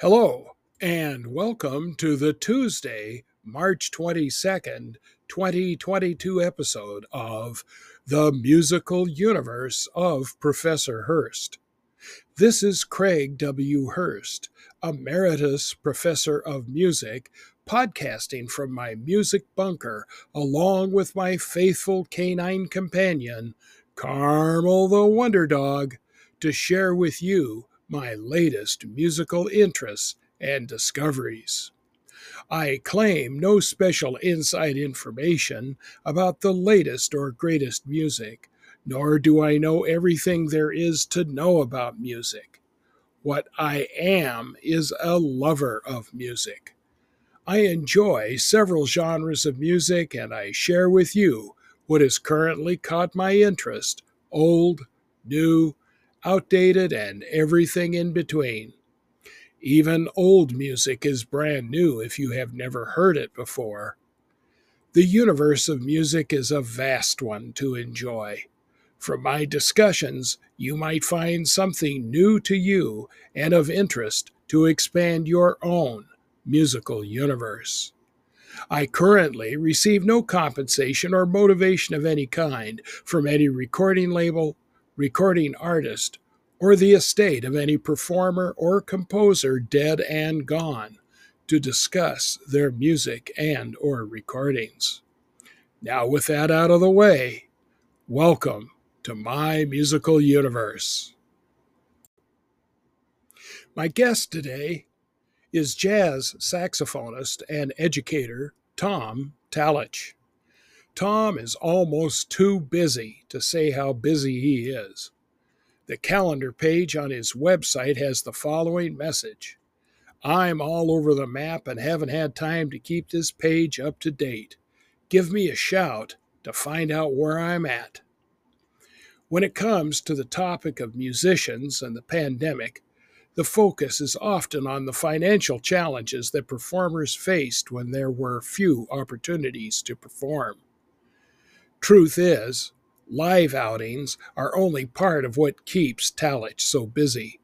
Hello, and welcome to the Tuesday, March 22nd, 2022 episode of The Musical Universe of Professor Hurst. This is Craig W. Hurst, Emeritus Professor of Music, podcasting from my music bunker along with my faithful canine companion, Carmel the Wonder Dog, to share with you my latest musical interests and discoveries. I claim no special inside information about the latest or greatest music, nor do I know everything there is to know about music. What I am is a lover of music. I enjoy several genres of music and I share with you what has currently caught my interest old, new, outdated, and everything in between. Even old music is brand new if you have never heard it before. The universe of music is a vast one to enjoy. From my discussions, you might find something new to you and of interest to expand your own musical universe. I currently receive no compensation or motivation of any kind from any recording label, recording artist, or the estate of any performer or composer dead and gone to discuss their music and or recordings. Now with that out of the way, welcome to my musical universe. My guest today is jazz saxophonist and educator Tom Tallitsch. Tom is almost too busy to say how busy he is. The calendar page on his website has the following message I'm all over the map and haven't had time to keep this page up to date. Give me a shout to find out where I'm at. When it comes to the topic of musicians and the pandemic, the focus is often on the financial challenges that performers faced when there were few opportunities to perform. Truth is, live outings are only part of what keeps Tallitsch so busy.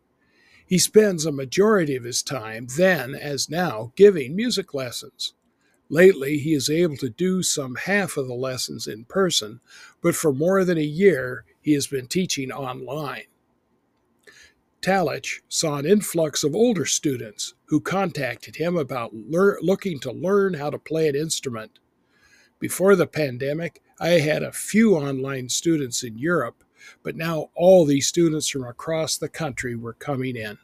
He spends a majority of his time, then as now, giving music lessons. Lately, he is able to do some half of the lessons in person, but for more than a year, he has been teaching online. Tallitsch saw an influx of older students who contacted him about lear- looking to learn how to play an instrument. Before the pandemic, I had a few online students in Europe, but now all these students from across the country were coming in.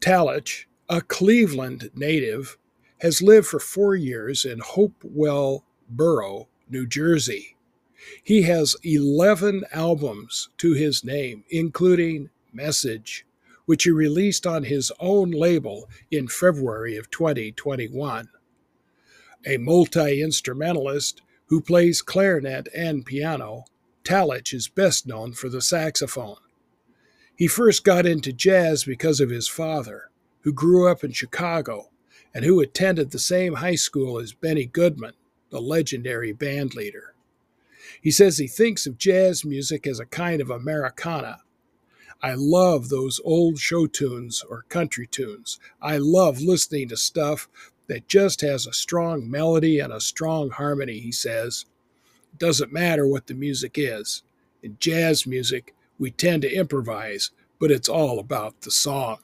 Tallitsch, a Cleveland native, has lived for four years in Hopewell Borough, New Jersey. He has 11 albums to his name, including Message, which he released on his own label in February of 2021. A multi instrumentalist who plays clarinet and piano, Tallitsch is best known for the saxophone. He first got into jazz because of his father, who grew up in Chicago and who attended the same high school as Benny Goodman, the legendary bandleader. He says he thinks of jazz music as a kind of Americana. I love those old show tunes or country tunes. I love listening to stuff that just has a strong melody and a strong harmony, he says. It doesn't matter what the music is. In jazz music, we tend to improvise, but it's all about the song.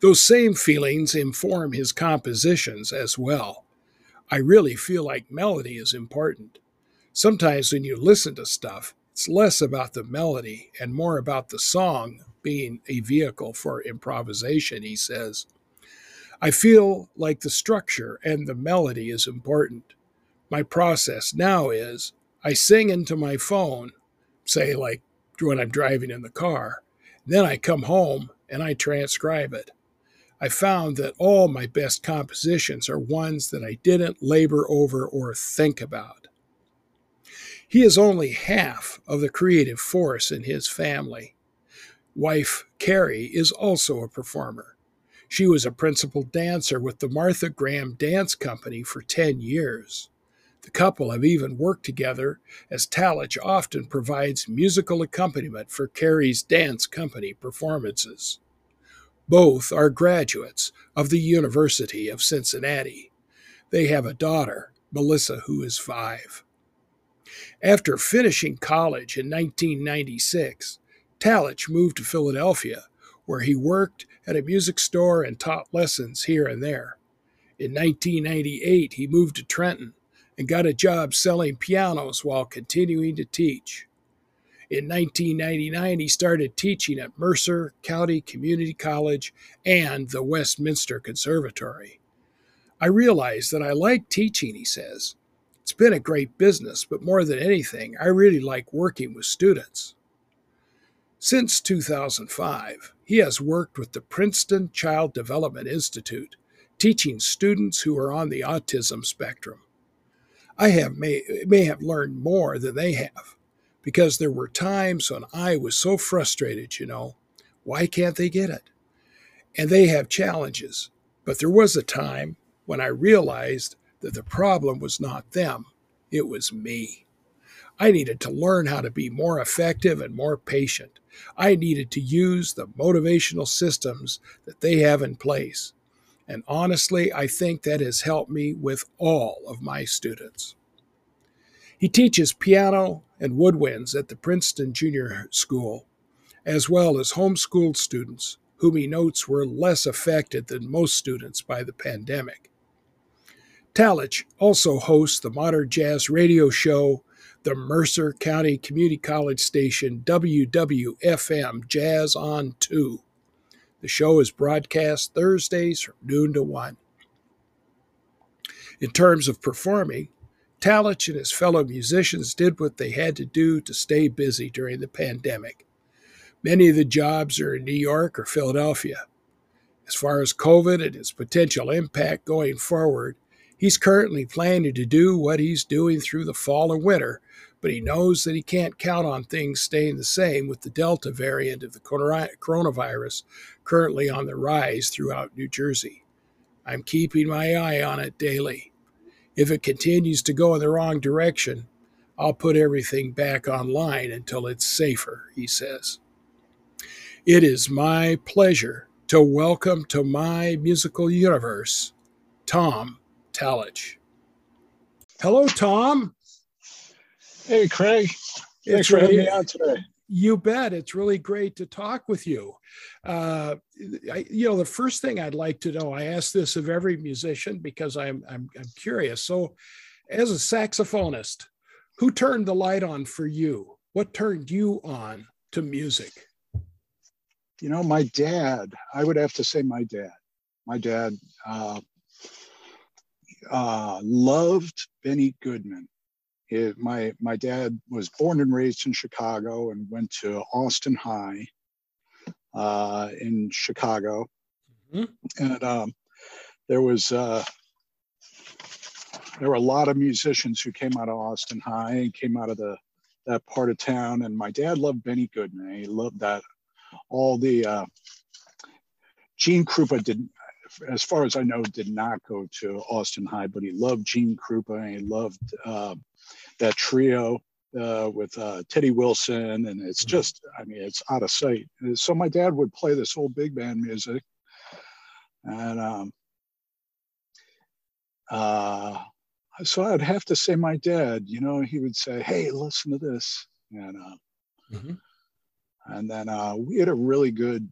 Those same feelings inform his compositions as well. I really feel like melody is important sometimes when you listen to stuff, it's less about the melody and more about the song being a vehicle for improvisation, he says. I feel like the structure and the melody is important. My process now is I sing into my phone, say, like when I'm driving in the car. Then I come home and I transcribe it. I found that all my best compositions are ones that I didn't labor over or think about. He is only half of the creative force in his family. Wife Carrie is also a performer. She was a principal dancer with the Martha Graham Dance Company for 10 years. The couple have even worked together as Tallitsch often provides musical accompaniment for Carrie's dance company performances. Both are graduates of the University of Cincinnati. They have a daughter, Melissa, who is five. After finishing college in 1996, Tallitsch moved to Philadelphia, where he worked at a music store and taught lessons here and there. In 1998, he moved to Trenton and got a job selling pianos while continuing to teach. In 1999, he started teaching at Mercer County Community College and the Westminster Conservatory. I realized that I like teaching, he says. It's been a great business, but more than anything, I really like working with students. Since 2005, he has worked with the Princeton Child Development Institute, teaching students who are on the autism spectrum. I have may, may have learned more than they have because there were times when I was so frustrated, you know, why can't they get it? And they have challenges. But there was a time when I realized that the problem was not them, it was me. I needed to learn how to be more effective and more patient. I needed to use the motivational systems that they have in place. And honestly, I think that has helped me with all of my students. He teaches piano and woodwinds at the Princeton Junior School, as well as homeschooled students, whom he notes were less affected than most students by the pandemic. Tallitsch also hosts the modern jazz radio show, the Mercer County Community College station WWFM Jazz on 2. The show is broadcast Thursdays from noon to 1. In terms of performing, Tallitsch and his fellow musicians did what they had to do to stay busy during the pandemic. Many of the jobs are in New York or Philadelphia. As far as COVID and its potential impact going forward, he's currently planning to do what he's doing through the fall and winter but he knows that he can't count on things staying the same with the Delta variant of the coronavirus currently on the rise throughout New Jersey. I'm keeping my eye on it daily. If it continues to go in the wrong direction, I'll put everything back online until it's safer, he says. It is my pleasure to welcome to my musical universe Tom Tallitsch. Hello, Tom. Hey, Craig. Thanks it's for having me on today. You bet. It's really great to talk with you. Uh, I, you know, the first thing I'd like to know, I ask this of every musician because I'm, I'm, I'm curious. So, as a saxophonist, who turned the light on for you? What turned you on to music? You know, my dad, I would have to say my dad. My dad uh, uh, loved Benny Goodman it, my my dad was born and raised in Chicago and went to Austin High uh, in Chicago, mm-hmm. and um, there was uh, there were a lot of musicians who came out of Austin High and came out of the that part of town. And my dad loved Benny Goodman. He loved that all the uh, Gene Krupa didn't, as far as I know, did not go to Austin High, but he loved Gene Krupa and he loved uh, that trio uh, with uh, Teddy Wilson, and it's mm-hmm. just, I mean, it's out of sight. So my dad would play this old big band music, and um, uh, so I'd have to say my dad. You know, he would say, "Hey, listen to this," and uh, mm-hmm. and then uh, we had a really good.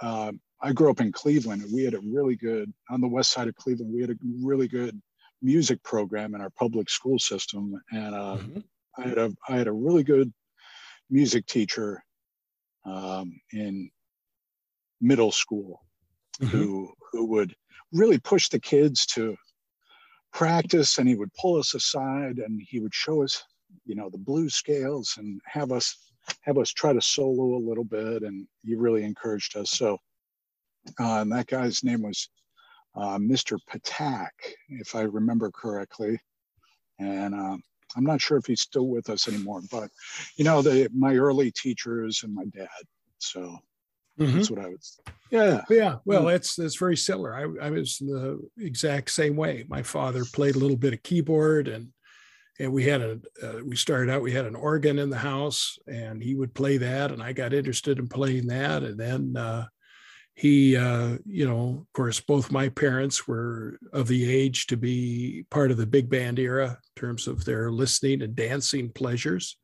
Uh, I grew up in Cleveland, and we had a really good on the west side of Cleveland. We had a really good music program in our public school system, and uh, mm-hmm. I had a I had a really good music teacher um, in middle school mm-hmm. who who would really push the kids to practice, and he would pull us aside and he would show us, you know, the blues scales and have us have us try to solo a little bit, and he really encouraged us. So, uh, and that guy's name was uh, Mr. Patak, if I remember correctly. And um, I'm not sure if he's still with us anymore, but you know, the, my early teachers and my dad. So Mm-hmm. That's what I would. Yeah. Yeah. Well, that's that's very similar. I, I was the exact same way. My father played a little bit of keyboard, and and we had a uh, we started out we had an organ in the house, and he would play that, and I got interested in playing that, and then. Uh, he, uh, you know, of course, both my parents were of the age to be part of the big band era in terms of their listening and dancing pleasures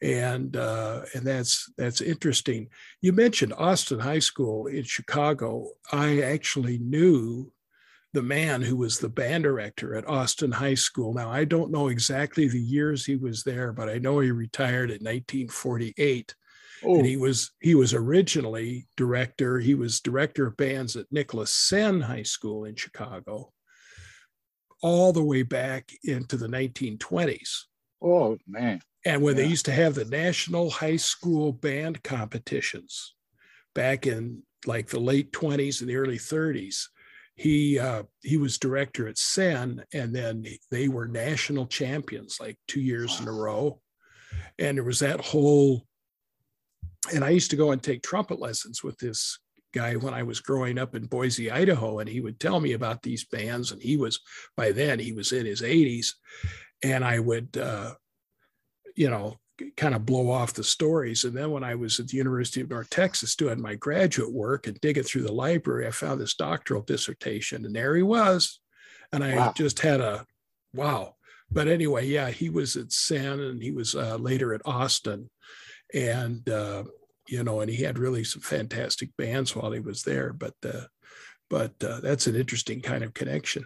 and uh, and that's that's interesting. You mentioned Austin High School in Chicago. I actually knew the man who was the band director at Austin High School. Now I don't know exactly the years he was there, but I know he retired in 1948. Oh. And he was he was originally director. He was director of bands at Nicholas Senn High School in Chicago, all the way back into the 1920s. Oh man! And when yeah. they used to have the national high school band competitions back in like the late 20s and the early 30s, he uh, he was director at Senn, and then they were national champions like two years in a row. And there was that whole. And I used to go and take trumpet lessons with this guy when I was growing up in Boise, Idaho, and he would tell me about these bands. And he was by then he was in his 80s, and I would uh, you know, kind of blow off the stories. And then when I was at the University of North Texas doing my graduate work and digging through the library, I found this doctoral dissertation, and there he was. And I wow. just had a wow. But anyway, yeah, he was at Senn, and he was uh, later at Austin. And, uh, you know, and he had really some fantastic bands while he was there. But, uh, but uh, that's an interesting kind of connection.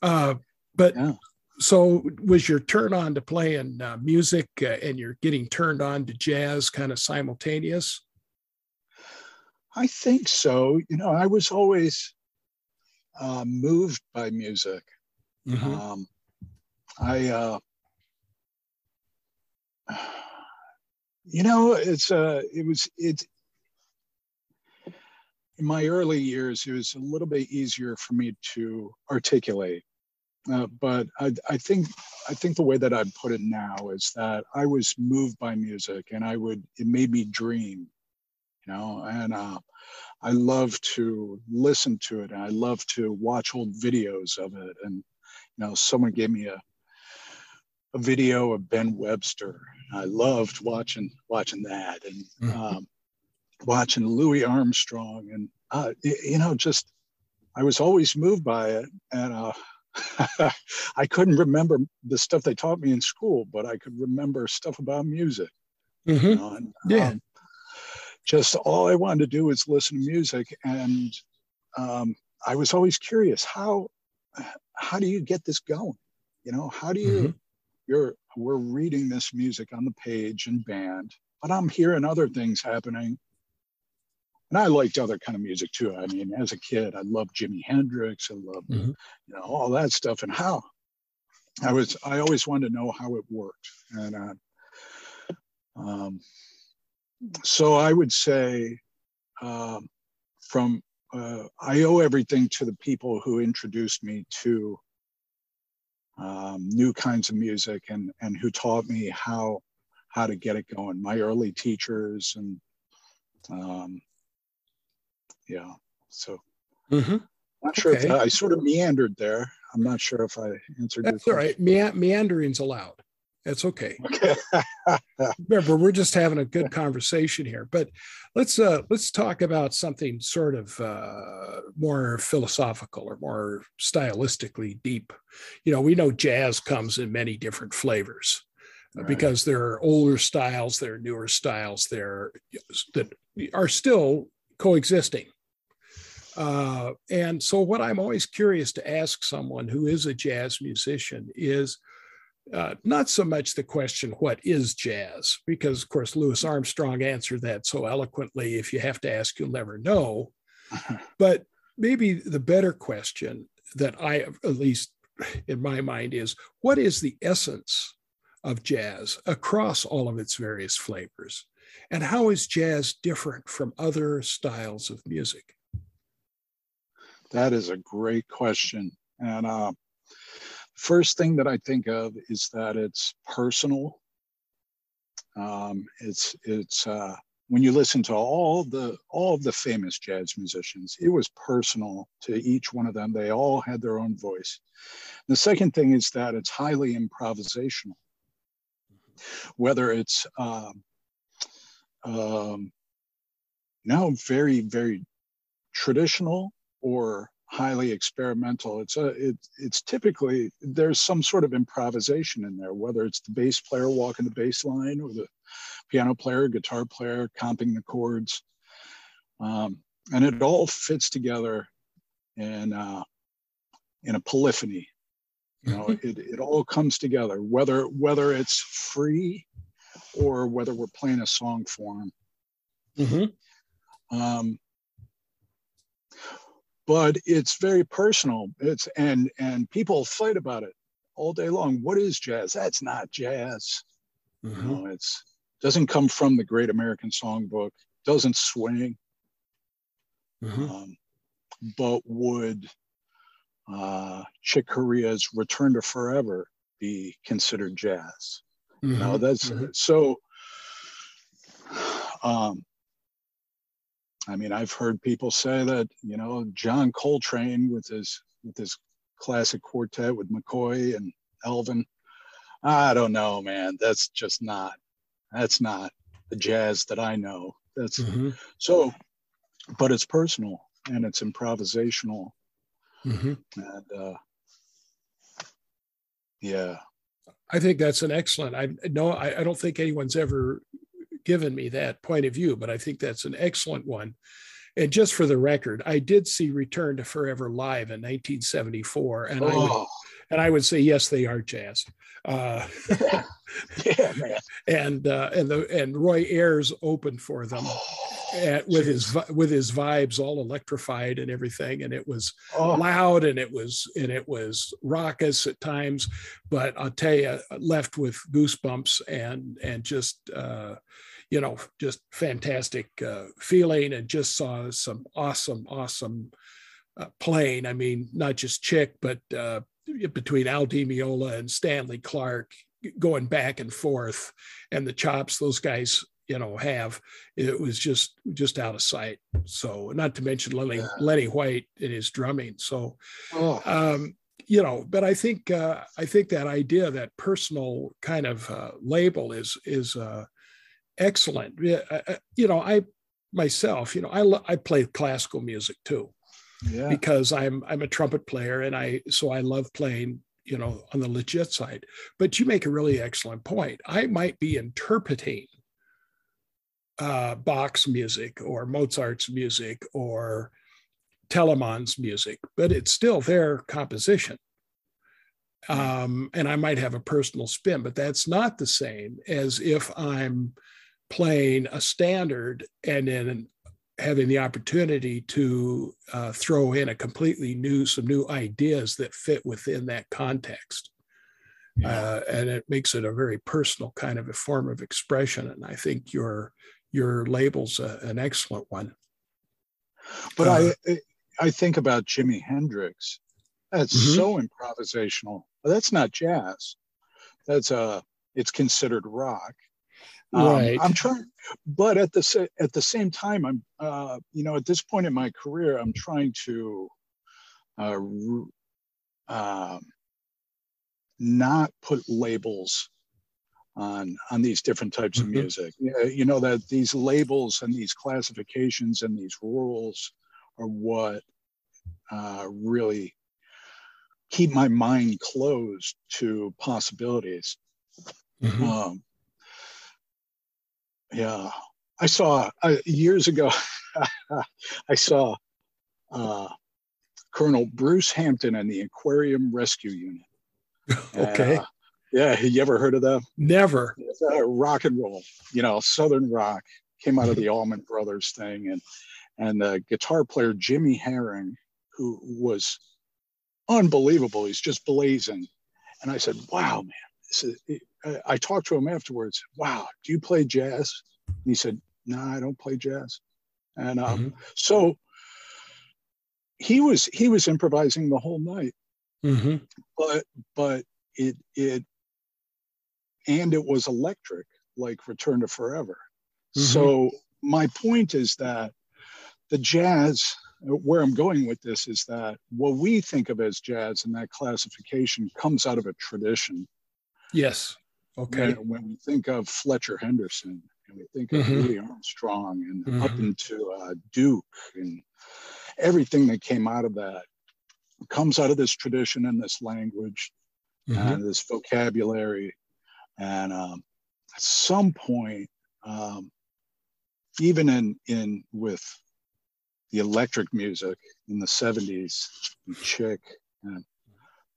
Uh, but yeah so was your turn on to playing uh, music uh, and you're getting turned on to jazz kind of simultaneous i think so you know i was always uh, moved by music mm-hmm. um, i uh, you know it's uh it was it in my early years it was a little bit easier for me to articulate. Uh, but I, I, think I think the way that I'd put it now is that I was moved by music, and I would it made me dream, you know, and uh, I love to listen to it, and I love to watch old videos of it, and you know, someone gave me a a video of Ben Webster. I loved watching watching that, and mm-hmm. um, watching Louis Armstrong, and uh, you know, just I was always moved by it, and uh, I couldn't remember the stuff they taught me in school, but I could remember stuff about music. Mm-hmm. You know, and, yeah. Um, just all I wanted to do was listen to music, and um, I was always curious how how do you get this going? You know, how do you mm-hmm. You're we're reading this music on the page and band, but I'm hearing other things happening and I liked other kind of music too. I mean, as a kid, I loved Jimi Hendrix. I loved, mm-hmm. you know, all that stuff. And how I was, I always wanted to know how it worked. And uh, um, so I would say, um, from uh, I owe everything to the people who introduced me to um, new kinds of music and and who taught me how how to get it going. My early teachers and um, yeah. So mm-hmm. not sure okay. if I sort of meandered there. I'm not sure if I answered. That's all right. Me- meandering's allowed. That's okay. Remember, we're just having a good conversation here. But let's uh, let's talk about something sort of uh, more philosophical or more stylistically deep. You know, we know jazz comes in many different flavors. Right. Because there are older styles, there are newer styles, there that are still coexisting. Uh, and so, what I'm always curious to ask someone who is a jazz musician is uh, not so much the question, what is jazz? Because, of course, Louis Armstrong answered that so eloquently if you have to ask, you'll never know. but maybe the better question that I, at least in my mind, is what is the essence of jazz across all of its various flavors? And how is jazz different from other styles of music? That is a great question. And uh, first thing that I think of is that it's personal. Um, it's it's uh, when you listen to all the all of the famous jazz musicians, it was personal to each one of them. They all had their own voice. The second thing is that it's highly improvisational. Whether it's um, um, now very very traditional or highly experimental. It's a it, it's typically there's some sort of improvisation in there, whether it's the bass player walking the bass line or the piano player, guitar player comping the chords, um, and it all fits together in uh, in a polyphony. You know, it, it all comes together, whether whether it's free or whether we're playing a song form. Mm-hmm. Um, but it's very personal. It's and and people fight about it all day long. What is jazz? That's not jazz. Mm-hmm. Know, it's doesn't come from the Great American Songbook. Doesn't swing. Mm-hmm. Um, but would uh, Chick Corea's "Return to Forever" be considered jazz? Mm-hmm. Now that's mm-hmm. so. Um, I mean, I've heard people say that you know John Coltrane with his with his classic quartet with McCoy and Elvin. I don't know, man. That's just not. That's not the jazz that I know. That's mm-hmm. so, but it's personal and it's improvisational, mm-hmm. and uh, yeah. I think that's an excellent. I no, I, I don't think anyone's ever given me that point of view, but I think that's an excellent one. And just for the record, I did see Return to Forever live in 1974, and oh. I would, oh. and I would say yes, they are jazz. Uh, yeah, man. And uh, and the and Roy Ayers opened for them. At, with his with his vibes all electrified and everything and it was oh. loud and it was and it was raucous at times but i'll tell you left with goosebumps and and just uh you know, just fantastic uh, feeling and just saw some awesome, awesome uh, playing. I mean, not just Chick, but uh, between Al Di Meola and Stanley Clarke going back and forth and the chops those guys you know have it was just just out of sight so not to mention lenny yeah. lenny white and his drumming so oh. um you know but i think uh i think that idea that personal kind of uh, label is is uh excellent. You know, I myself, you know, I I play classical music too, yeah. because I'm I'm a trumpet player and I so I love playing you know on the legit side. But you make a really excellent point. I might be interpreting uh, Bach's music or Mozart's music or Telemann's music, but it's still their composition. Um, and I might have a personal spin, but that's not the same as if I'm playing a standard and then having the opportunity to uh, throw in a completely new some new ideas that fit within that context. Yeah. uh, and it makes it a very personal kind of a form of expression and i think your your label's a, an excellent one. But uh, i i think about jimi hendrix. That's mm-hmm. so improvisational. That's not jazz. That's a it's considered rock um, right. I'm trying, but at the at the same time, I'm uh, you know at this point in my career, I'm trying to uh, uh, not put labels on on these different types mm-hmm. of music. You know that these labels and these classifications and these rules are what uh, really keep my mind closed to possibilities. Mm-hmm. Um, yeah. I saw uh, years ago i saw uh, colonel bruce hampton and the aquarium rescue unit. Okay. uh, yeah you ever heard of that never. Rock and roll you know southern rock. Came out of the allman brothers thing. And and the guitar player jimmy herring who was unbelievable he's just blazing. And i said wow man I talked to him afterwards. Wow, do you play jazz? And he said, No, I don't play jazz. And um, mm-hmm. so he was he was improvising the whole night, mm-hmm. but but it it and it was electric like Return to Forever. Mm-hmm. So my point is that the jazz, where I'm going with this is that what we think of as jazz and that classification comes out of a tradition. Yes. Okay. When, when we think of Fletcher Henderson and we think of mm-hmm. Louis Armstrong and mm-hmm. up into uh, Duke and everything that came out of that comes out of this tradition and this language mm-hmm. and this vocabulary. And um, at some point, um, even in in with the electric music in the 70s, Chick, and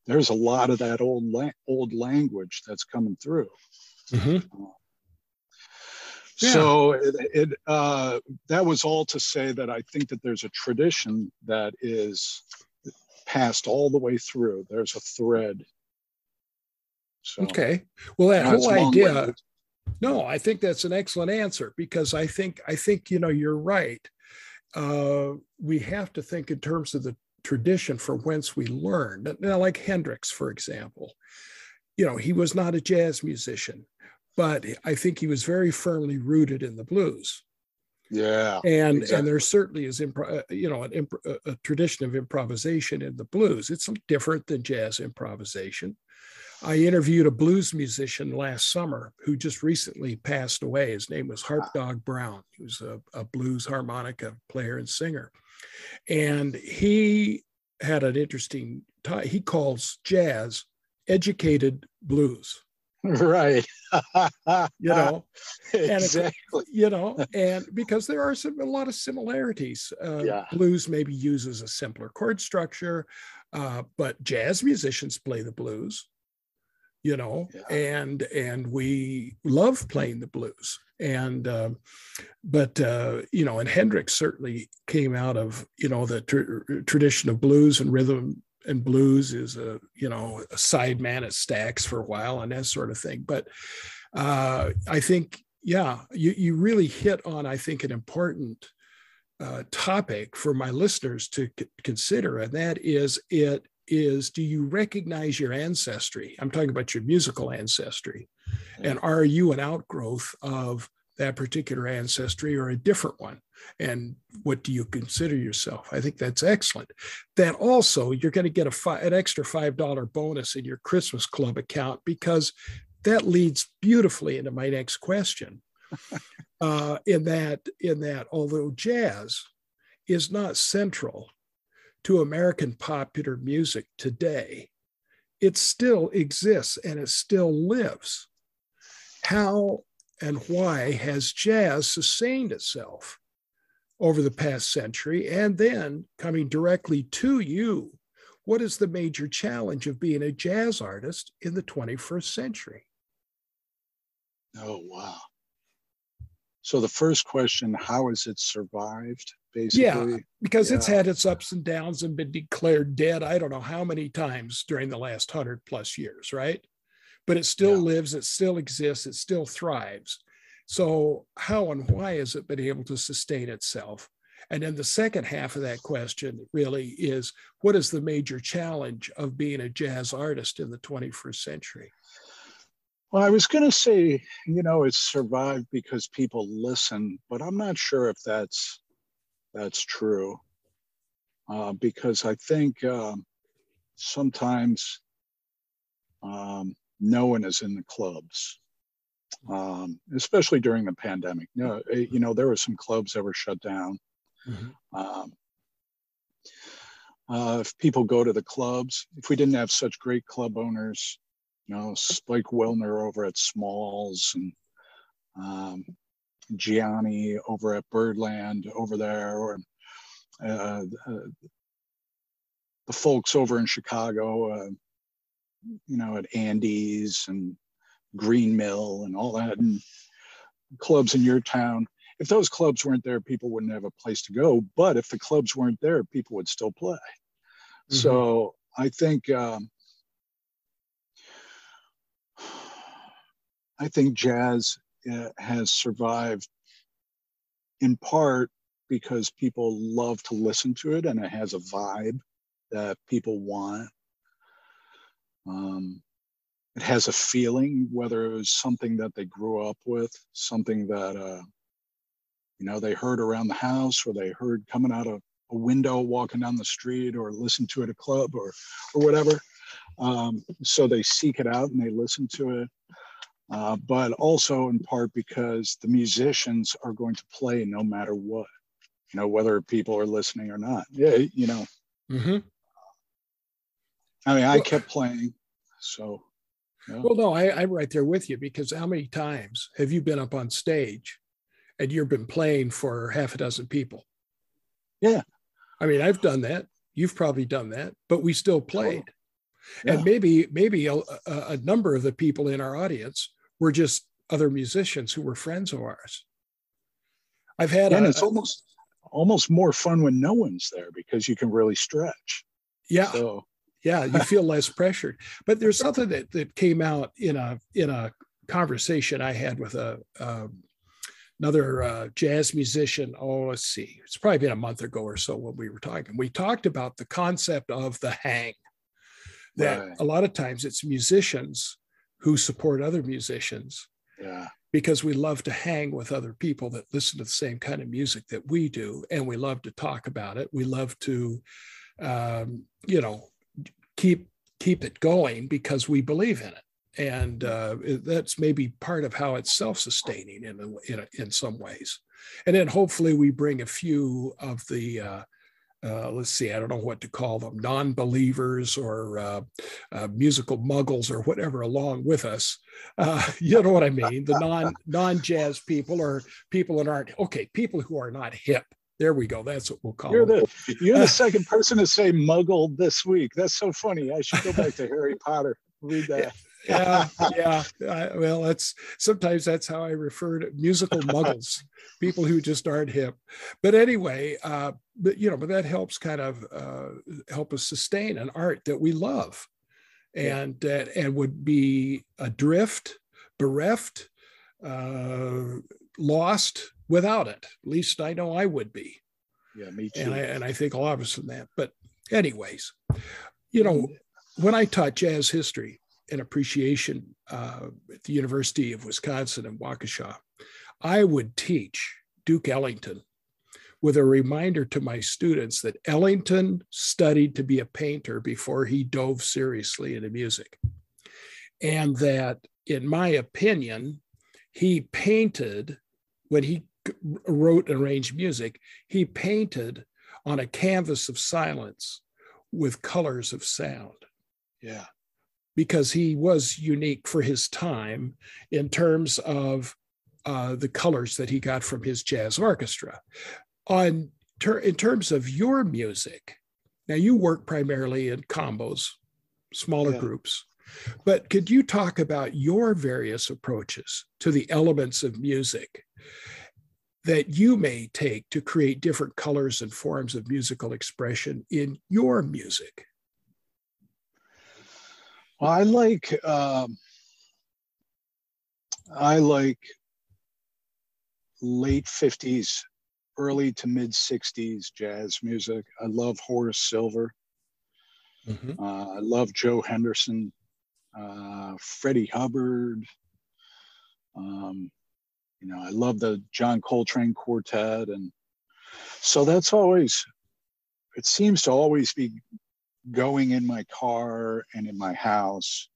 there's a lot of that old la- old language that's coming through. Mm-hmm. Uh, yeah. So it, it uh, that was all to say that I think that there's a tradition that is passed all the way through. There's a thread. So, okay. Well, that whole idea. No, I think that's an excellent answer because I think I think you know you're right. Uh, we have to think in terms of the tradition from whence we learn. Now, like Hendrix, for example, you know, he was not a jazz musician, but I think he was very firmly rooted in the blues. Yeah, and exactly. and there certainly is uh, you know an a tradition of improvisation in the blues. It's different than jazz improvisation. I interviewed a blues musician last summer who just recently passed away. His name was Harp Dog Brown. He was a, a blues harmonica player and singer, and he had an interesting. T- he calls jazz educated blues. right you know exactly and, you know and because there are some, a lot of similarities uh, yeah. blues maybe uses a simpler chord structure uh, but jazz musicians play the blues you know yeah. and and we love playing the blues and um, but uh, you know and hendrix certainly came out of you know the tr- tradition of blues and rhythm and blues is a you know a sideman at Stax for a while and that sort of thing. But uh, I think yeah, you you really hit on I think an important uh, topic for my listeners to c- consider, and that is it is do you recognize your ancestry? I'm talking about your musical ancestry, and are you an outgrowth of that particular ancestry or a different one? And what do you consider yourself? I think that's excellent. That also, you're going to get a fi- an extra $5 bonus in your Christmas Club account because that leads beautifully into my next question. uh, in that, in that, although jazz is not central to American popular music today, it still exists and it still lives. How and why has jazz sustained itself over the past century? And then coming directly to you, what is the major challenge of being a jazz artist in the 21st century? Oh, wow. So the first question, how has it survived? Basically, yeah, because yeah. it's had its ups and downs and been declared dead. I don't know how many times during the last hundred plus years, right? but it still yeah. lives, it still exists, it still thrives. So, how and why has it been able to sustain itself? And then the second half of that question really is what is the major challenge of being a jazz artist in the 21st century? Well, I was going to say, you know, it's survived because people listen, but I'm not sure if that's that's true. Uh, because I think um, sometimes um, no one is in the clubs, um, especially during the pandemic. You know, eh, you know, there were some clubs that were shut down. Mm-hmm. Um, uh, if people go to the clubs, if we didn't have such great club owners, you know, Spike Wilner over at Smalls and um, Gianni over at Birdland over there, or uh, the folks over in Chicago, uh, you know, at Andy's and Green Mill and all that, and clubs in your town. If those clubs weren't there, people wouldn't have a place to go. But if the clubs weren't there, people would still play. Mm-hmm. So I think um, I think jazz has survived in part because people love to listen to it and it has a vibe that people want. Um, it has a feeling, whether it was something that they grew up with, something that uh, you know they heard around the house or they heard coming out of a window walking down the street or listen to at a club or or whatever. Um, so they seek it out and they listen to it uh, but also in part because the musicians are going to play no matter what you know whether people are listening or not yeah you know mm-hmm. i mean i kept playing so yeah. well no I, i'm right there with you because how many times have you been up on stage and you've been playing for half a dozen people yeah i mean i've done that you've probably done that but we still played yeah. and maybe maybe a, a number of the people in our audience were just other musicians who were friends of ours i've had and a, it's almost almost more fun when no one's there because you can really stretch yeah so. yeah you feel less pressured but there's something that, that came out in a in a conversation i had with a, a another uh, jazz musician. Oh, let's see, it's probably been a month ago or so when we were talking. We talked about the concept of the hang. That right. a lot of times it's musicians who support other musicians. Yeah. Because we love to hang with other people that listen to the same kind of music that we do, and we love to talk about it. We love to, um, you know, keep keep it going because we believe in it and uh, that's maybe part of how it's self-sustaining in in, in some ways. And then hopefully we bring a few of the uh, uh, let's see, I don't know what to call them, non-believers or uh, uh, musical muggles or whatever along with us. Uh, you know what I mean? The non non-jazz people or people that aren't okay, people who are not hip. There we go. That's what we'll call you're them. The, you're the second person to say muggle this week. That's so funny. I should go back to Harry Potter. Read that yeah, yeah. I, well, that's sometimes that's how I refer to musical muggles, people who just aren't hip. But anyway, uh, but you know, but that helps kind of uh, help us sustain an art that we love, and uh, and would be adrift, bereft, uh, lost without it. At least I know I would be. Yeah, me too. And I, and I think a lot of us in that. But anyways, you know, when I taught jazz history, an appreciation uh, at the University of Wisconsin in Waukesha, I would teach Duke Ellington with a reminder to my students that Ellington studied to be a painter before he dove seriously into music. And that, in my opinion, he painted, when he wrote and arranged music, he painted on a canvas of silence with colors of sound. Yeah because he was unique for his time in terms of uh, the colors that he got from his jazz orchestra. On ter- in terms of your music, now you work primarily in combos, smaller yeah. groups, but could you talk about your various approaches to the elements of music that you may take to create different colors and forms of musical expression in your music? I like um, I like late fifties, early to mid sixties jazz music. I love Horace Silver. Mm-hmm. Uh, I love Joe Henderson, uh, Freddie Hubbard. Um, you know, I love the John Coltrane Quartet, and so that's always. It seems to always be going in my car and in my house,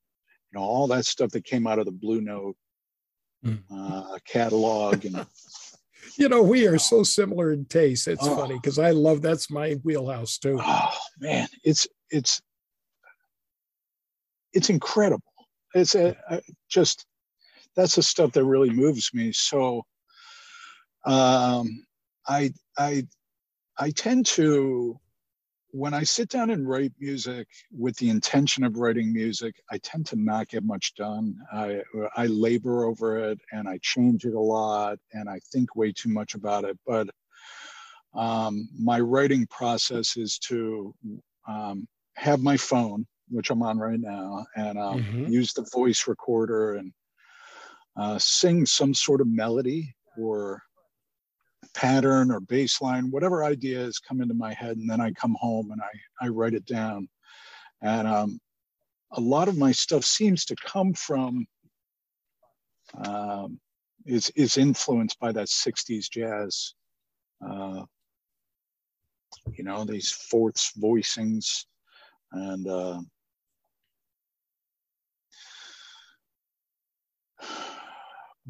you know, all that stuff that came out of the Blue Note mm. uh, catalog. And you know, we are so similar in taste. It's oh, funny because I love that's my wheelhouse too. Oh man, it's it's it's incredible. It's a, a, just that's the stuff that really moves me. So um, I I I tend to when I sit down and write music with the intention of writing music, I tend to not get much done. I, I labor over it and I change it a lot and I think way too much about it. But um, my writing process is to um, have my phone, which I'm on right now, and um, mm-hmm. use the voice recorder and uh, sing some sort of melody or pattern or bass line, whatever ideas come into my head, and then I come home and I, I write it down. And um, a lot of my stuff seems to come from um, is is influenced by that 60s jazz uh, you know these fourths voicings and uh,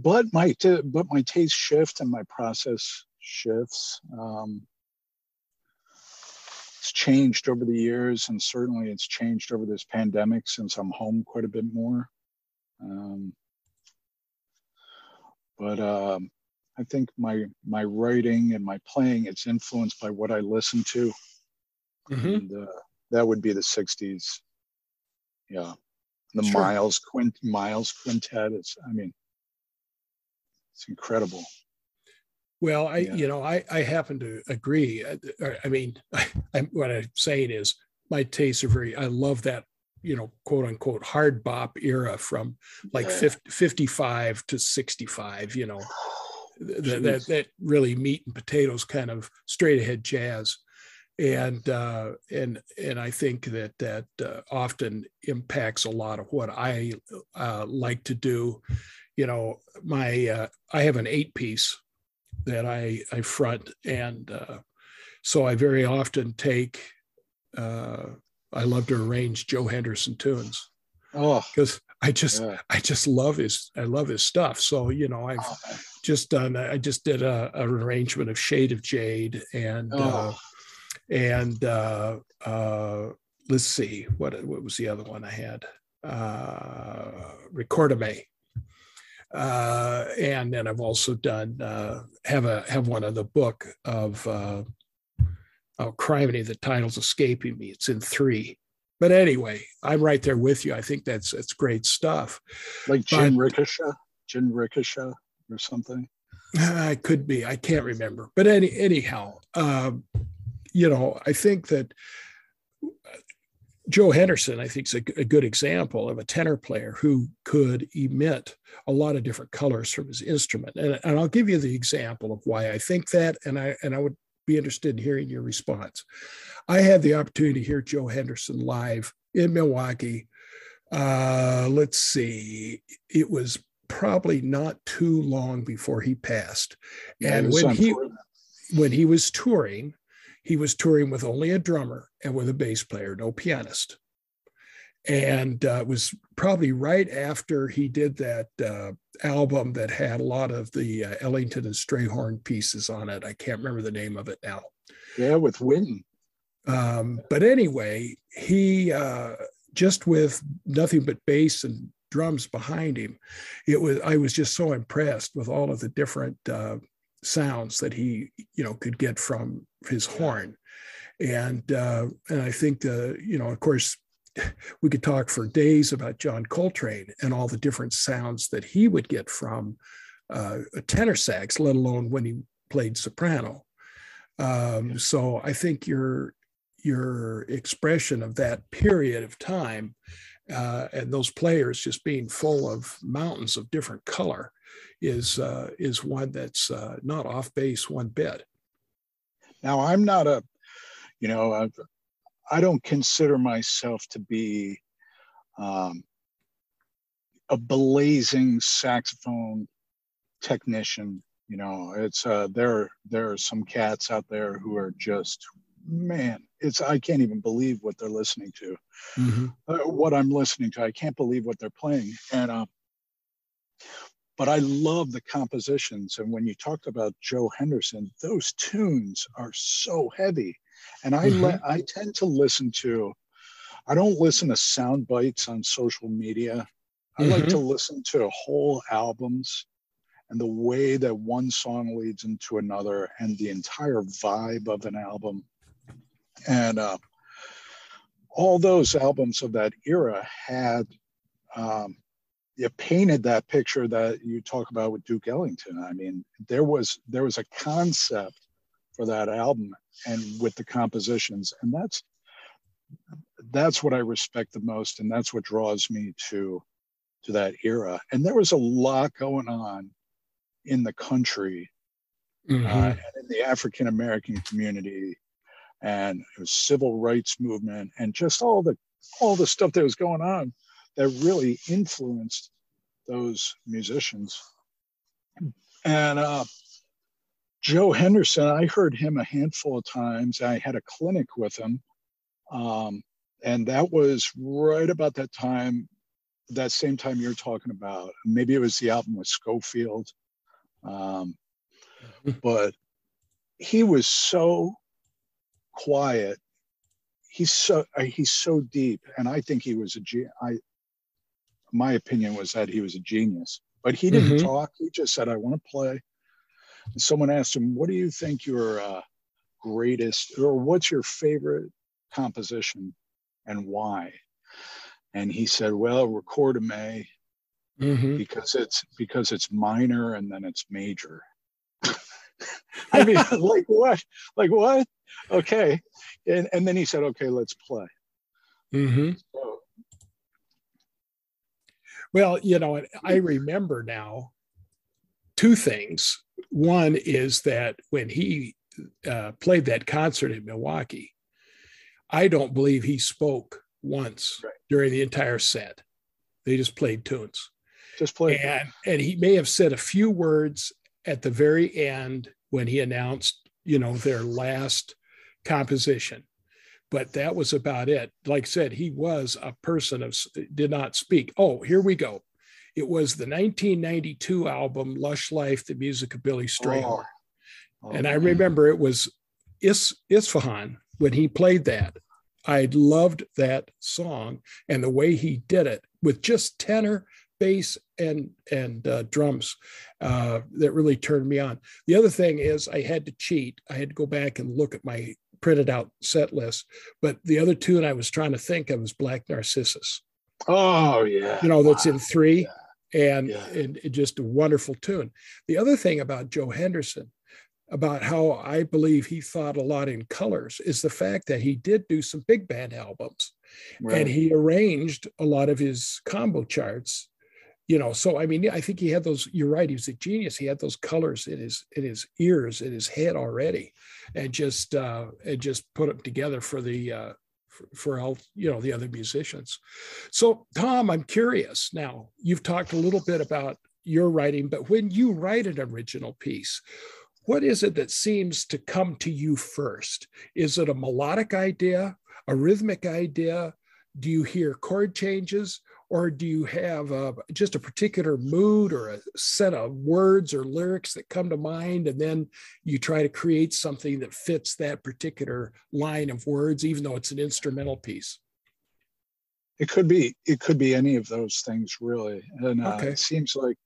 but my t- but my taste shift and my process shifts um, it's changed over the years and certainly it's changed over this pandemic since i'm home quite a bit more um, but um, I think my my writing and my playing it's influenced by what I listen to, mm-hmm. and uh, that would be the '60s. Yeah, the sure. Miles Quint Miles Quintet. It's I mean, it's incredible. Well, I yeah. you know I I happen to agree. I, I mean, I, I, what I'm saying is my tastes are very. I love that you know, quote unquote hard bop era from like yeah. 50, 55 to 65, you know, that, that, that, really meat and potatoes kind of straight ahead jazz. And, uh, and, and I think that that uh, often impacts a lot of what I uh, like to do. You know, my, uh, I have an eight piece that I, I front. And uh, so I very often take, uh, I love to arrange Joe Henderson tunes. Oh, because I just yeah. I just love his I love his stuff. So you know I've oh, just done I just did a, an arrangement of Shade of Jade and uh, oh. uh, and uh, uh, let's see what what was the other one I had uh, Recordame. Uh, and then I've also done uh, have a have one of the book of uh, oh, criminy, the title's escaping me. It's in three. But anyway, I'm right there with you. I think that's that's great stuff. Like Jinrikisha, Jin Ricochet or something. I could be. I can't remember. But any anyhow, um, you know, I think that Joe Henderson, I think, is a, a, good example of a tenor player who could emit a lot of different colors from his instrument. And, and I'll give you the example of why I think that. And I and I would be interested in hearing your response. I had the opportunity to hear Joe Henderson live in Milwaukee. Uh, let's see, it was probably not too long before he passed, and when he when he was touring, he was touring with only a drummer and with a bass player, no pianist. And uh, it was probably right after he did that uh, album that had a lot of the uh, Ellington and Strayhorn pieces on it. I can't remember the name of it now. Yeah, with Wynton. Um, but anyway, he uh, just with nothing but bass and drums behind him, it was I was just so impressed with all of the different uh, sounds that he you know could get from his horn, and uh, and I think the you know of course we could talk for days about John Coltrane and all the different sounds that he would get from uh, a tenor sax, let alone when he played soprano. Um, so I think your your expression of that period of time uh, and those players just being full of mountains of different color is uh, is one that's uh, not off base one bit. Now I'm not a, you know, I don't consider myself to be um, a blazing saxophone technician. You know, it's uh, there. There are some cats out there who are just man. It's I can't even believe what they're listening to. Mm-hmm. Uh, what I'm listening to, I can't believe what they're playing. And uh, but I love the compositions. And when you talked about Joe Henderson, those tunes are so heavy and I mm-hmm. le- I tend to listen to. I don't listen to sound bites on social media. I mm-hmm. like to listen to whole albums and the way that one song leads into another and the entire vibe of an album. And uh, all those albums of that era had um, you painted that picture that you talk about with Duke Ellington. I mean, there was there was a concept for that album and with the compositions and that's that's what i respect the most and that's what draws me to to that era and there was a lot going on in the country mm-hmm. uh, in the african american community and it was civil rights movement and just all the all the stuff that was going on that really influenced those musicians And uh, Joe Henderson, I heard him a handful of times. I had a clinic with him. Um, and that was right about that time, that same time you're talking about. Maybe it was the album with Scofield. Um, but he was so quiet. He's so uh, he's so deep, and I think he was a I. My opinion was that he was a genius, but he didn't mm-hmm. talk. He just said, "I want to play." And someone asked him, "What do you think your uh, greatest, or what's your favorite composition, and why?" And he said, "Well, Recorda-Me mm-hmm. because it's because it's minor and then it's major." I mean, like what? Like what? Okay. And, and then he said, okay, let's play. Mm-hmm. So, well, you know, I remember now two things. One is that when he uh, played that concert in Milwaukee, I don't believe he spoke once right. during the entire set. They just played tunes. Just played. And, and he may have said a few words at the very end when he announced, you know, their last composition. But that was about it. Like I said, he was a person of did not speak. Oh, here we go. It was the 1992 album Lush Life, the music of Billy Strayhorn. Oh. Oh, and I remember it was Is, Isfahan when he played that. I loved that song and the way he did it with just tenor bass and and uh, drums uh, that really turned me on. The other thing is I had to cheat. I had to go back and look at my printed out set list. But the other tune I was trying to think of was Black Narcissus. Oh yeah, you know that's wow. in three, yeah. and yeah. and just a wonderful tune. The other thing about Joe Henderson about how I believe he thought a lot in colors is the fact that he did do some big band albums right. and he arranged a lot of his combo charts you know so i mean i think he had those you're right he was a genius. He had those colors in his in his ears in his head already and just uh and just put them together for the uh for, for all you know the other musicians. So tom i'm curious now you've talked a little bit about your writing but when you write an original piece what is it that seems to come to you first? Is it a melodic idea a rhythmic idea? Do you hear chord changes or do you have a, just a particular mood or a set of words or lyrics that come to mind and then you try to create something that fits that particular line of words even though it's an instrumental piece it could be it could be any of those things really and uh, okay. it seems like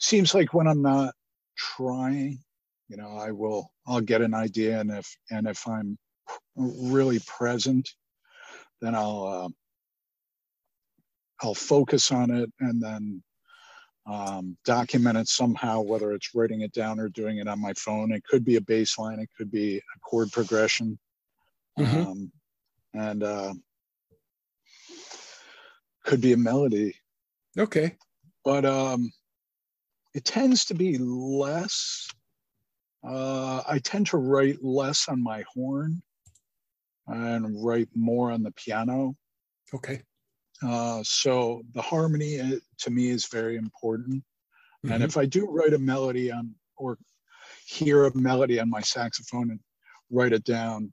seems like when i'm not trying you know i will i'll get an idea and if and if i'm really present then i'll uh, I'll focus on it and then um, document it somehow, whether it's writing it down or doing it on my phone. It could be a bass line, it could be a chord progression, mm-hmm. um, and uh, could be a melody. Okay. But um, it tends to be less. Uh, I tend to write less on my horn and write more on the piano. Okay. Uh, so the harmony uh, to me is very important. Mm-hmm. And if I do write a melody on or hear a melody on my saxophone and write it down,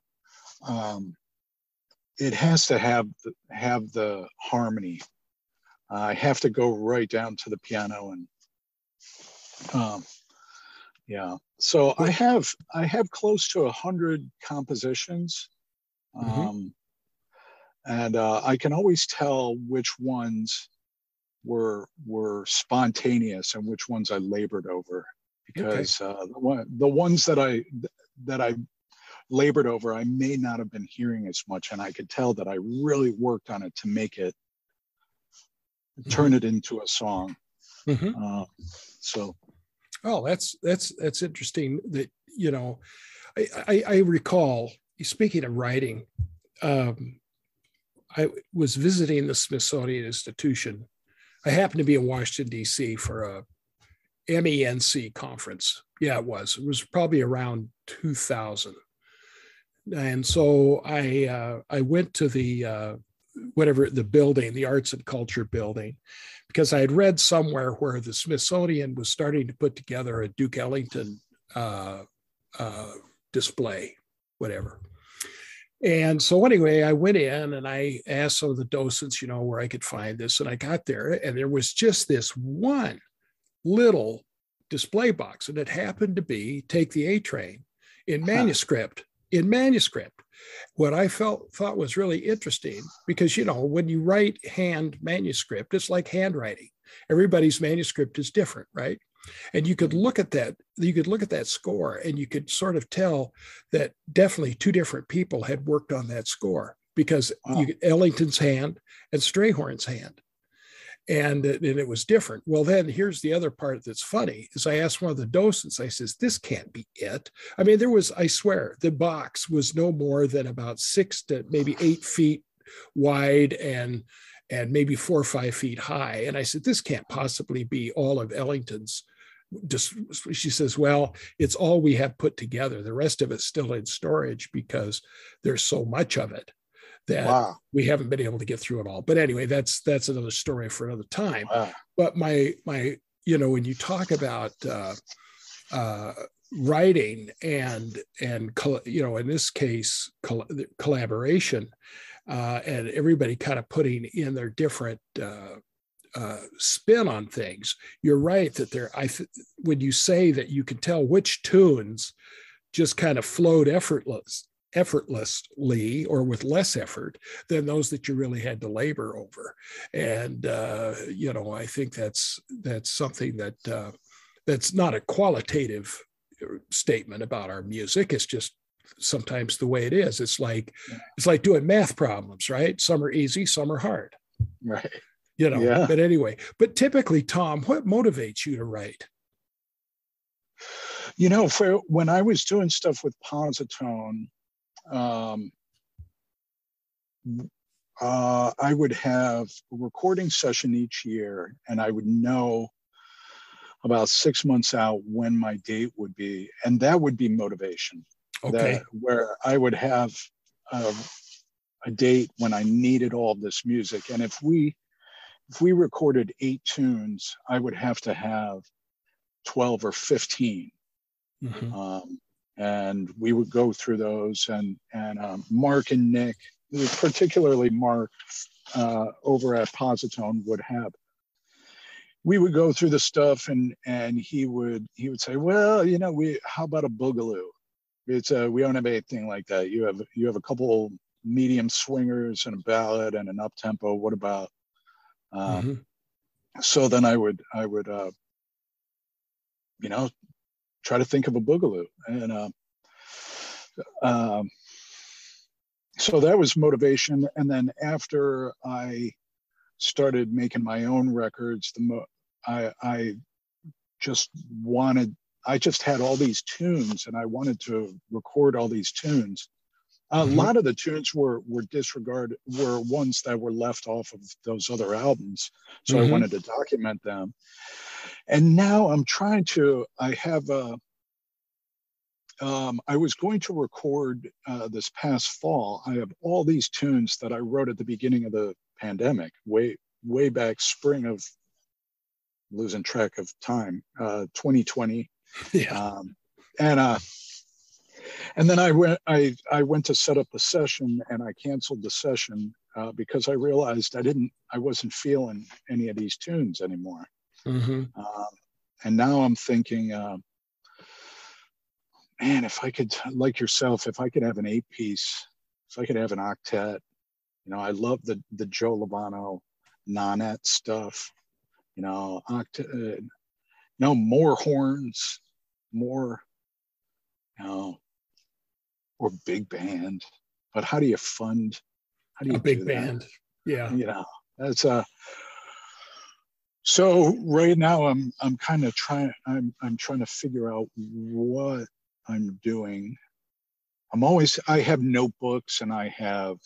um, it has to have the, have the harmony. Uh, I have to go right down to the piano and um, yeah. So I have I have close to a hundred compositions. Mm-hmm. Um, mm-hmm and uh, I can always tell which ones were were spontaneous and which ones I labored over because okay. uh, the, one, the ones that I that I labored over I may not have been hearing as much and I could tell that I really worked on it to make it mm-hmm. turn it into a song mm-hmm. uh, so oh that's that's that's interesting that you know I, I, I recall speaking of writing um, I was visiting the Smithsonian Institution. I happened to be in Washington, D.C. for a MENC conference. Yeah, it was. It was probably around 2000. And so I uh, I went to the uh, whatever the building, the arts and culture building, because I had read somewhere where the Smithsonian was starting to put together a Duke Ellington uh, uh, display, whatever. And so anyway, I went in and I asked some of the docents, you know, where I could find this, and I got there, and there was just this one little display box, and it happened to be "Take the A Train" in uh-huh. manuscript. Huh. In manuscript, what I felt thought was really interesting because you know when you write hand manuscript, it's like handwriting. Everybody's manuscript is different, right? And you could look at that, you could look at that score and you could sort of tell that definitely two different people had worked on that score because wow. you, Ellington's hand and Strayhorn's hand and, and it was different. Well, then here's the other part that's funny is I asked one of the docents, I says, this can't be it. I mean, there was, I swear, the box was no more than about six to maybe eight feet wide and and maybe four or five feet high. And I said, this can't possibly be all of Ellington's. Just she says, well, it's all we have put together. The rest of it's still in storage because there's so much of it that wow. we haven't been able to get through it all. But anyway, that's that's another story for another time. Wow. But my my you know when you talk about uh, uh, writing and and you know in this case collaboration uh, and everybody kind of putting in their different uh, uh, spin on things. You're right that there. I th- when you say that you can tell which tunes just kind of flowed effortless effortlessly or with less effort than those that you really had to labor over. And uh, you know, I think that's that's something that uh, that's not a qualitative uh, statement about our music. It's just sometimes the way it is. It's like it's like doing math problems, right? Some are easy, some are hard. Right. You know, yeah. but anyway, but typically, Tom, what motivates you to write? You know, for when I was doing stuff with Posi-Tone, um, uh, I would have a recording session each year, and I would know about six months out when my date would be, and that would be motivation. Okay. That, where I would have a, a date when I needed all this music, and if we if we recorded eight tunes, I would have to have twelve or 15 mm-hmm. um, and we would go through those and and um, mark and nick particularly mark uh, over at Posi-Tone would have we would go through the stuff and and he would he would say well you know we how about a boogaloo? It's a we don't have anything like that. You have you have a couple medium swingers and a ballad and an up tempo. What about um, mm-hmm. so then i would i would uh, you know try to think of a boogaloo. And uh, um, so that was motivation. And then after I started making my own records, the mo- I, I just wanted, I just had all these tunes and I wanted to record all these tunes. A mm-hmm. lot of the tunes were were disregarded, were ones that were left off of those other albums. So mm-hmm. I wanted to document them. And now I'm trying to, I have a, um, I was going to record uh, this past fall. I have all these tunes that I wrote at the beginning of the pandemic, way, way back spring of losing track of time, uh, 2020. Yeah. Um, and, uh, and then I went, I, I went to set up the session and I canceled the session uh, because I realized I didn't, I wasn't feeling any of these tunes anymore. Mm-hmm. Um, and now I'm thinking, uh, man, if I could, like yourself, if I could have an eight piece, if I could have an octet, you know, I love the the Joe Lovano nonet stuff, you know, octet, uh, you know, more horns, more, you know, or big band. But how do you fund? How do you a big band? Yeah, you know, that's a. Uh, so right now I'm I'm kind of trying I'm I'm trying to figure out what I'm doing. I'm always I have notebooks and I have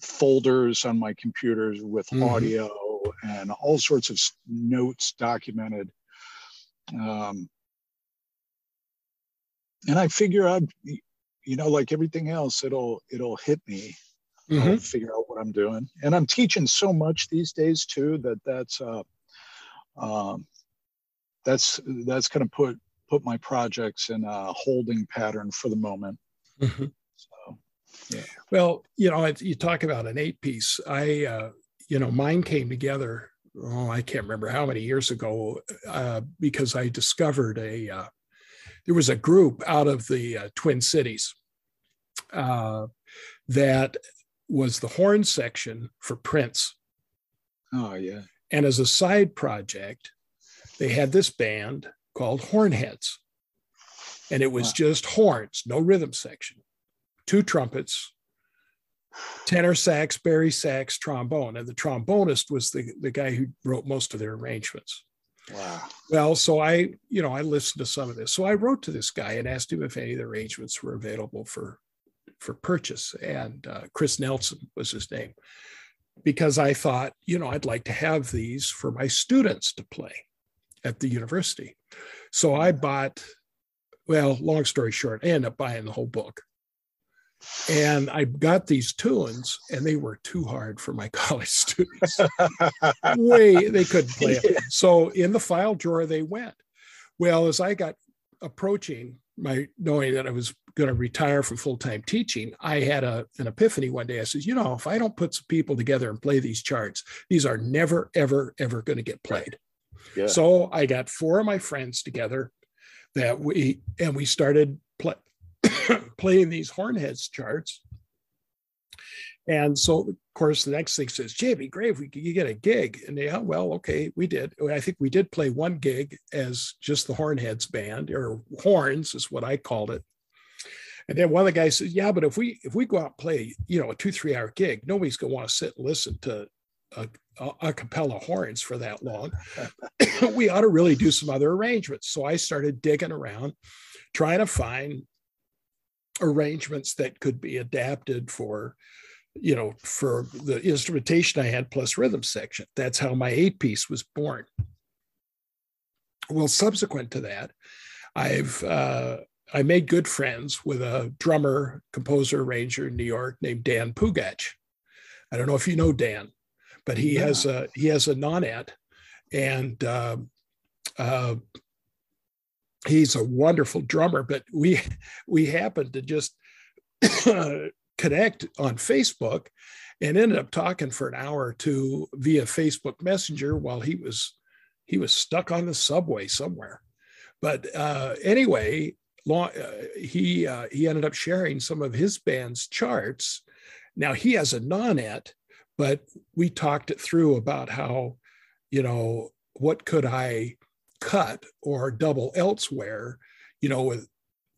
folders on my computers with mm-hmm. audio and all sorts of notes documented. Um, and I figure out, you know, like everything else, it'll it'll hit me mm-hmm. I'll figure out what I'm doing. And I'm teaching so much these days too that that's uh, um, that's that's going to put put my projects in a holding pattern for the moment. Mm-hmm. So, yeah. Well, you know, you talk about an eight piece. I, uh, you know, mine came together. Oh, I can't remember how many years ago uh, because I discovered a. Uh, there was a group out of the uh, Twin Cities uh, that was the horn section for Prince. Oh yeah. And as a side project, they had this band called Hornheads. And it was wow. just horns, no rhythm section, two trumpets, tenor sax, bari sax, trombone. And the trombonist was the, the guy who wrote most of their arrangements. Wow. Well, so I, you know, I listened to some of this. So I wrote to this guy and asked him if any of the arrangements were available for for purchase. And uh, Chris Nelson was his name, because I thought, you know, I'd like to have these for my students to play at the university. So I bought, well, long story short, I ended up buying the whole book. And I got these tunes, and they were too hard for my college students. Way they couldn't play them. So in the file drawer they went. Well, as I got approaching my knowing that I was going to retire from full time teaching, I had a, an epiphany one day. I said, you know, if I don't put some people together and play these charts, these are never, ever, ever going to get played. Yeah. So I got four of my friends together that we and we started play, playing these hornheads charts. And so, of course, the next thing says, "Jay, be great if we could get a gig." And yeah, oh, well, okay, we did. I think we did play one gig as just the Hornheads band, or horns is what I called it. And then one of the guys says, "Yeah, but if we if we go out and play, you know, a two three hour gig, nobody's gonna want to sit and listen to a, a cappella horns for that long. we ought to really do some other arrangements. So I started digging around, trying to find arrangements that could be adapted for, you know, for the instrumentation I had plus rhythm section. That's how my eight piece was born. Well, subsequent to that, I've uh, I made good friends with a drummer, composer, arranger in New York named Dan Pugach. I don't know if you know Dan but he yeah. has a he has a nonet, and uh, uh, he's a wonderful drummer. But we we happened to just connect on Facebook, and ended up talking for an hour or two via Facebook Messenger while he was he was stuck on the subway somewhere. But uh, anyway, long, uh, he uh, he ended up sharing some of his band's charts. Now he has a nonet, but we talked it through about how you know what could i cut or double elsewhere you know with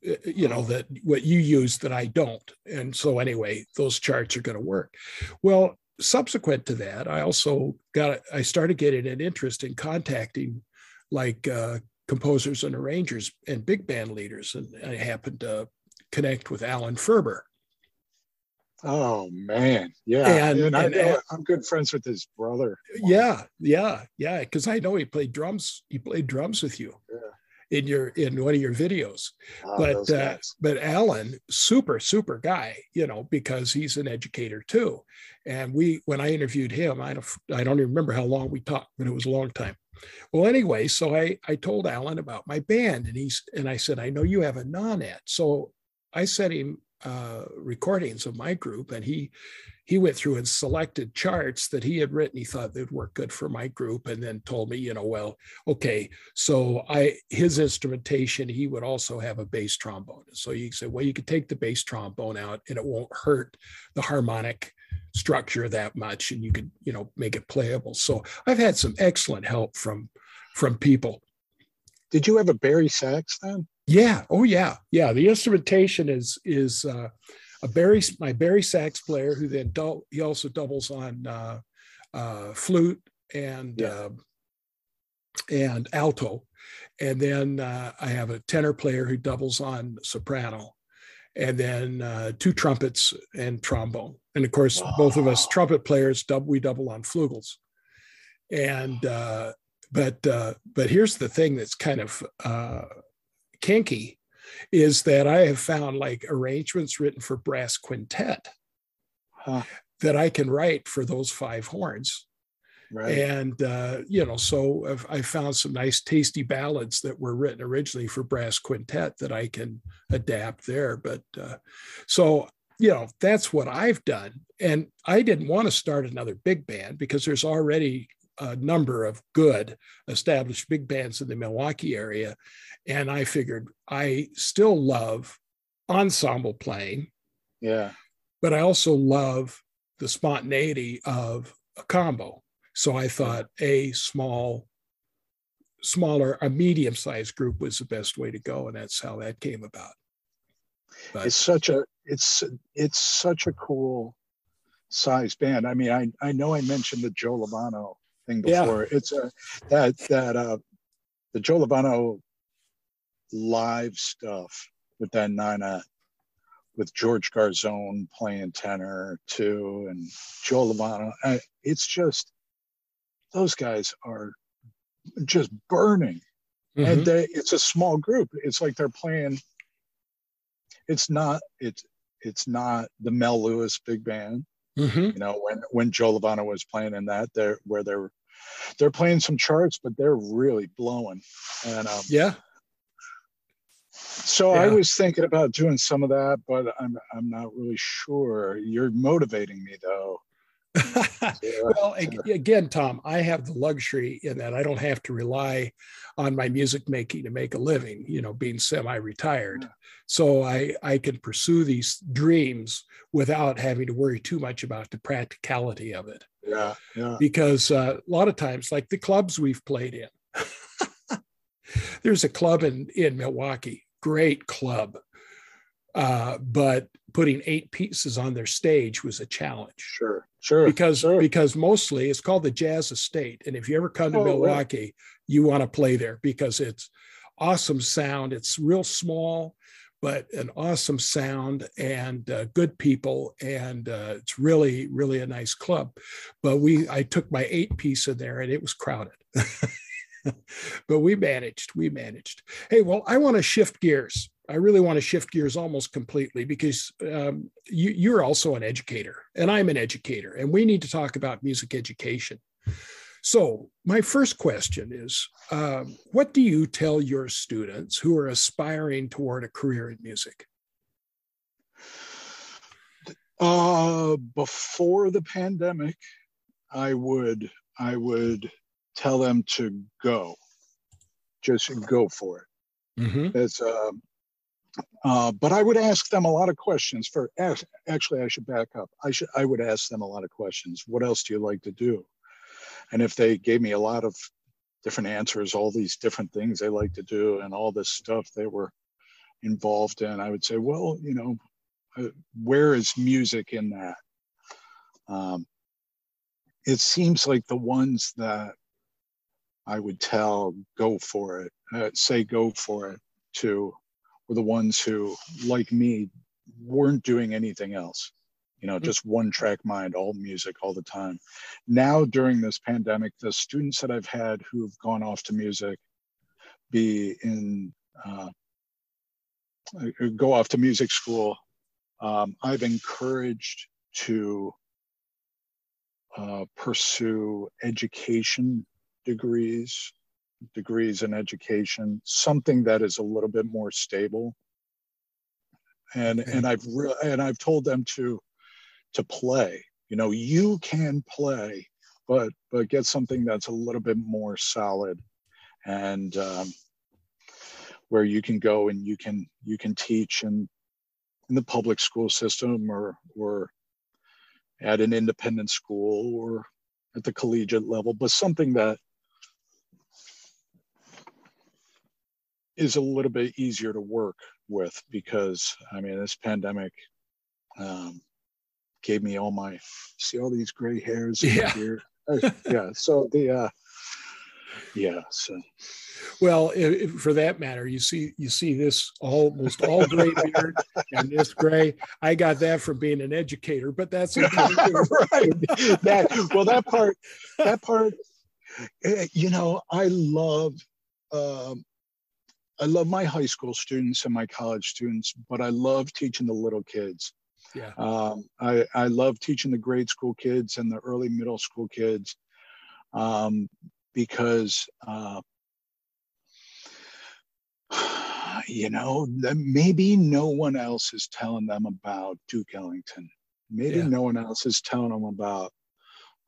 uh, you know that what you use that i don't. And so anyway those charts are going to work. Well subsequent to that i also got i started getting an interest in contacting like uh, composers and arrangers and big band leaders. And i happened to connect with alan ferber Oh man, yeah, and, and, I know, I'm good friends with his brother. Yeah, yeah, yeah. Because I know he played drums. He played drums with you yeah. in your in one of your videos. Oh, but uh, but Alan, super super guy, you know, because he's an educator too. And we when I interviewed him, I don't I don't even remember how long we talked, but it was a long time. Well, anyway, so I I told Alan about my band, and he's and I said I know you have a nonet, so I sent him uh, recordings of my group, and he he went through and selected charts that he had written. He thought they'd work good for my group, and then told me, you know, well, okay, so I his instrumentation, he would also have a bass trombone. So he said, well, you could take the bass trombone out, and it won't hurt the harmonic structure that much, and you could, you know, make it playable. So I've had some excellent help from from people. Did you have a bari sax then? Yeah. Oh, yeah. Yeah. The instrumentation is is uh, a bari, my bari sax player who then do, he also doubles on uh, uh, flute and yeah. uh, and alto, and then uh, I have a tenor player who doubles on soprano, and then uh, two trumpets and trombone, and of course oh. both of us trumpet players double we double on flugels, and uh, but uh, but here's the thing that's kind of uh, kinky is that I have found like arrangements written for brass quintet. huh. that I can write for those five horns. Right. And, uh, you know, so I found some nice, tasty ballads that were written originally for brass quintet that I can adapt there. But uh, so, you know, that's what I've done. And I didn't want to start another big band because there's already a number of good established big bands in the Milwaukee area. And I figured I still love ensemble playing. Yeah. But I also love the spontaneity of a combo. So I thought a small, smaller, a medium sized group was the best way to go. And that's how that came about. But, it's such a, it's, it's such a cool size band. I mean, I, I know I mentioned the Joe Lovano thing before. Yeah. It's a, that, that, uh, the Joe Lovano live stuff with that nine with George Garzone playing tenor too, and Joe Lovano. It's just those guys are just burning, mm-hmm. and they, it's a small group. It's like they're playing. It's not. It's it's not the Mel Lewis big band. Mm-hmm. You know, when when Joe Lovano was playing in that, there where they're they're playing some charts, but they're really blowing. And um, yeah, so yeah. I was thinking about doing some of that, but I'm I'm not really sure. You're motivating me though. Well, again, Tom, I have the luxury in that I don't have to rely on my music making to make a living, you know, being semi-retired. So I I can pursue these dreams without having to worry too much about the practicality of it. Yeah, yeah. Because uh, a lot of times, like the clubs we've played in, there's a club in in Milwaukee great club. Uh, but putting eight pieces on their stage was a challenge. Sure, sure. Because sure. because mostly it's called the Jazz Estate, and if you ever come to oh, Milwaukee, right. you want to play there because it's awesome sound. It's real small, but an awesome sound and uh, good people, and uh, it's really really a nice club. But we I took my eight piece in there, and it was crowded. but we managed. We managed. Hey, well, I want to shift gears. I really want to shift gears almost completely because um, you, you're also an educator and I'm an educator, and we need to talk about music education. So, my first question is um, What do you tell your students who are aspiring toward a career in music? Uh, before the pandemic, I would I would tell them to go. Just go for it. Mm-hmm. It's, uh, uh, but I would ask them a lot of questions. For actually, I should back up. I should I would ask them a lot of questions. What else do you like to do? And if they gave me a lot of different answers, all these different things they like to do, and all this stuff they were involved in, I would say, well, you know, uh, where is music in that? Um, it seems like the ones that I would tell go for it, uh, say go for it to were the ones who, like me, weren't doing anything else. You know, mm-hmm. just one track mind, all music all the time. Now, during this pandemic, the students that I've had who've gone off to music, be in, uh, uh go off to music school, um, I've encouraged to uh, pursue education degrees, degrees in education, something that is a little bit more stable. And okay. and I've re- and I've told them to to play. You know, you can play, but but get something that's a little bit more solid, and um, where you can go and you can you can teach in in the public school system or or at an independent school or at the collegiate level, but something that is a little bit easier to work with because I mean this pandemic um, gave me all my see all these gray hairs yeah. here. Uh, yeah. So the uh, yeah. So well, for that matter, you see you see this almost all gray beard and this gray. I got that from being an educator, but that's okay. right. That well, that part that part. Eh, you know, I love um, I love my high school students and my college students, but I love teaching the little kids. Yeah. Um, I, I love teaching the grade school kids and the early middle school kids um, because, uh, you know, maybe no one else is telling them about Duke Ellington. Maybe yeah. no one else is telling them about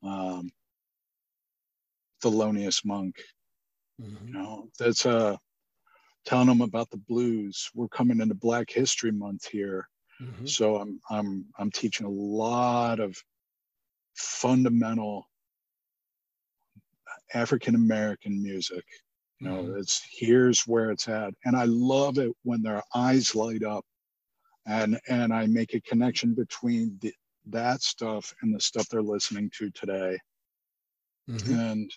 um, Thelonious Monk. Mm-hmm. You know, that's uh, telling them about the blues. We're coming into Black History Month here, mm-hmm. so I'm I'm I'm teaching a lot of fundamental African American music. You know, mm-hmm. it's here's where it's at, and I love it when their eyes light up, and and I make a connection between the, that stuff and the stuff they're listening to today, mm-hmm. and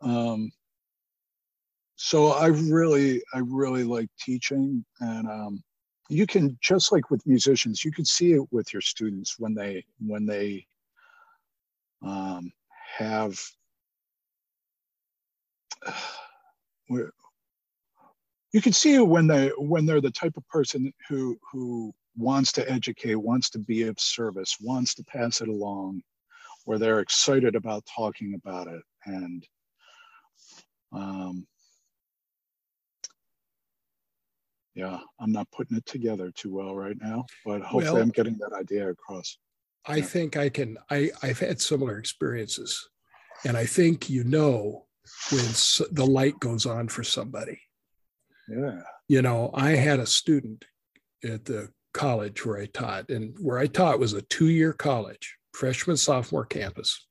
um, so I really, I really like teaching, and um, you can just like with musicians, you can see it with your students when they when they um, have. you can see it when they when they're the type of person who who wants to educate, wants to be of service, wants to pass it along, where they're excited about talking about it, and um, yeah, I'm not putting it together too well right now, but hopefully well, I'm getting that idea across. I yeah. think I can. I I've had similar experiences, and I think you know when the light goes on for somebody. Yeah. You know, I had a student at the college where I taught, and where I taught was a two-year college, freshman sophomore campus.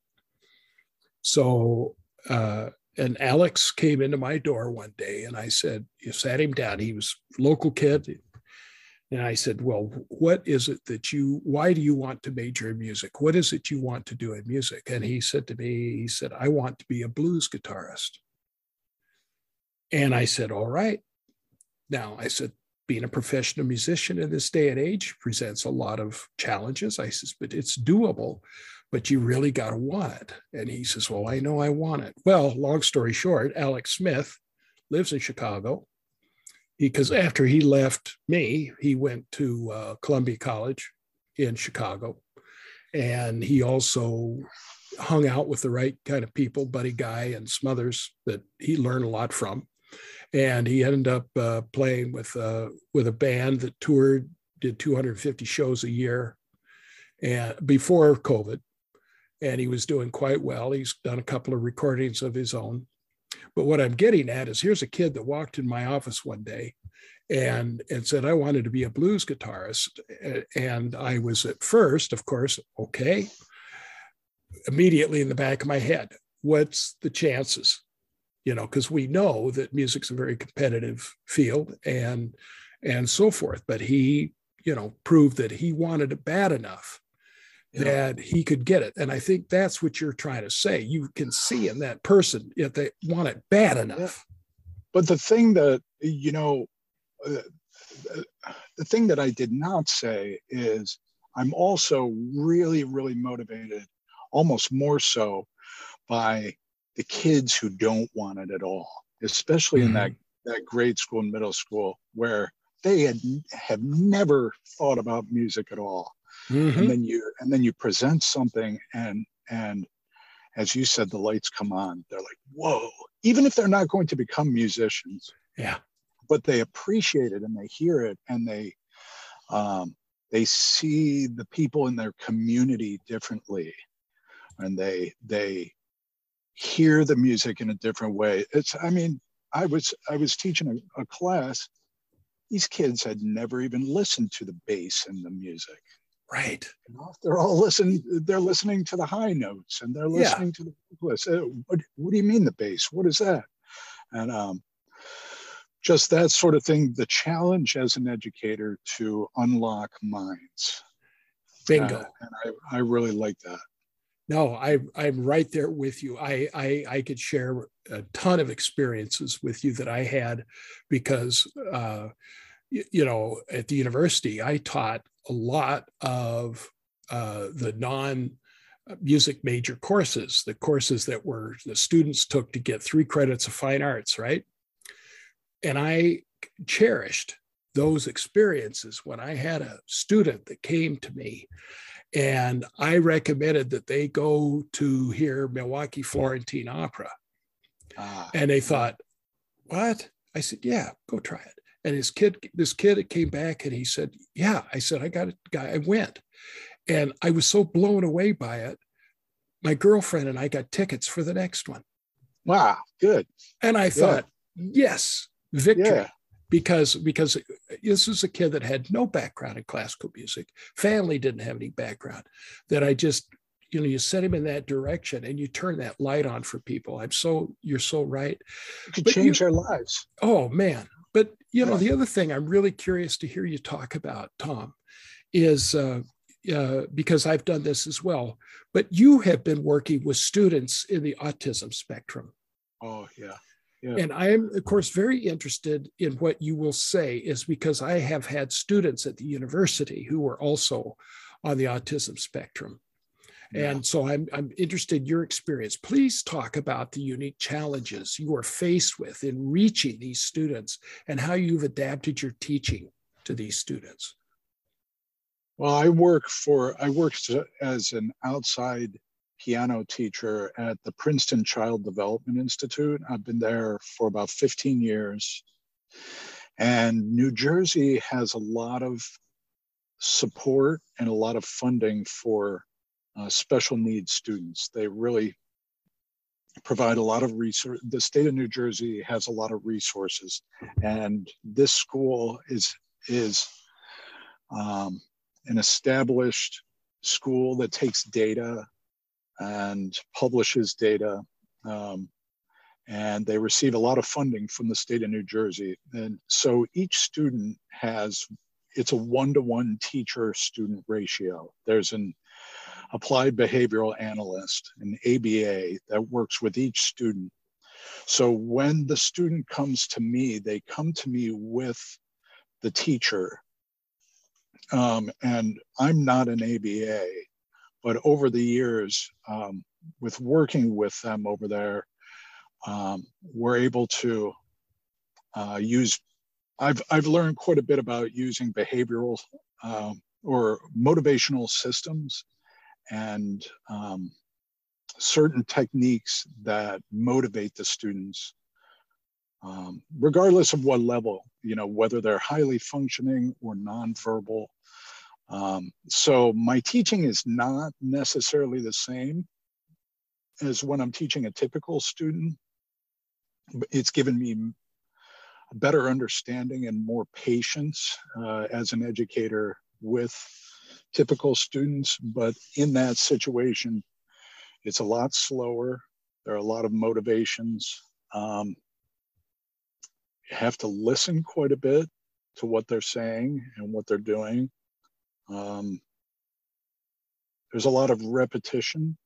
So uh, and Alex came into my door one day and I said, you sat him down. He was local kid. And I said, well, what is it that you, why do you want to major in music? What is it you want to do in music? And he said to me, he said, I want to be a blues guitarist. And I said, all right. Now I said, being a professional musician in this day and age presents a lot of challenges. I says, but it's doable but you really got to want it. And he says, Well, I know I want it. Well, long story short, Alex Smith lives in Chicago because after he left me, he went to uh, Columbia College in Chicago. And he also hung out with the right kind of people, Buddy Guy and some others that he learned a lot from. And he ended up uh, playing with uh, with a band that toured, did 250 shows a year, and before COVID, and he was doing quite well. He's done a couple of recordings of his own. But what I'm getting at is here's a kid that walked in my office one day and and said I wanted to be a blues guitarist. And I was at first, of course, okay. Immediately in the back of my head, what's the chances? You know, because we know that music's a very competitive field and and so forth. But he, you know, proved that he wanted it bad enough that he could get it. And I think that's what you're trying to say. You can see in that person if they want it bad enough. But the thing that, you know, uh, the thing that I did not say is I'm also really, really motivated, almost more so by the kids who don't want it at all, especially mm-hmm. in that, mm-hmm. that grade school and middle school where they had have never thought about music at all mm-hmm. and then you and then you present something and and as you said the lights come on. They're like whoa even if they're not going to become musicians. Yeah. But they appreciate it and they hear it and they um, they see the people in their community differently. And they they hear the music in a different way. It's i mean i was i was teaching a, a class. These kids had never even listened to the bass and the music Right. You know, they're all listening. They're listening to the high notes and they're listening yeah. to the vocalist. Uh, what, what do you mean the bass? What is that? And um, just that sort of thing. The challenge as an educator to unlock minds. Bingo. Uh, and I, I really like that. No, I, I'm right there with you. I, I, I could share a ton of experiences with you that I had because, uh, you know, at the university, I taught a lot of uh, the non music major courses, the courses that were the students took to get three credits of fine arts, right? And I cherished those experiences when I had a student that came to me and I recommended that they go to hear Milwaukee Florentine Opera. Ah, and they thought, what? I said, yeah, go try it. And his kid, this kid came back and he said, yeah. I said, I got a guy. I went. And I was so blown away by it. My girlfriend and I got tickets for the next one. Wow, good. And I thought, yes, victory. Yeah. Because because this was a kid that had no background in classical music, family didn't have any background. That I just, you know, you set him in that direction and you turn that light on for people. I'm so you're so right. It could but change you, their lives. Oh man. But you know, the other thing I'm really curious to hear you talk about, Tom, is uh, uh, because I've done this as well. But you have been working with students in the autism spectrum. Oh, yeah. yeah. And I am, of course, very interested in what you will say, is because I have had students at the university who were also on the autism spectrum. Yeah. And so I'm, I'm interested in your experience. Please talk about the unique challenges you are faced with in reaching these students and how you've adapted your teaching to these students. Well, I work for, I worked as an outside piano teacher at the Princeton Child Development Institute. I've been there for about 15 years. And New Jersey has a lot of support and a lot of funding for uh, special needs students. They really provide a lot of resource. The state of New Jersey has a lot of resources, and this school is is um, an established school that takes data and publishes data. Um, and they receive a lot of funding from the state of New Jersey. And so each student has, it's a one to one teacher student ratio. There's an applied behavioral analyst, an ABA, that works with each student. So when the student comes to me, they come to me with the teacher um, and I'm not an ABA, but over the years, um, with working with them over there, um, we're able to uh, use. I've I've learned quite a bit about using behavioral uh, or motivational systems and um, certain techniques that motivate the students um, regardless of what level, you know, whether they're highly functioning or nonverbal. Um, so my teaching is not necessarily the same as when I'm teaching a typical student. It's given me a better understanding and more patience uh, as an educator with typical students. But in that situation, it's a lot slower. There are a lot of motivations. Um, you have to listen quite a bit to what they're saying and what they're doing. Um, there's a lot of repetition.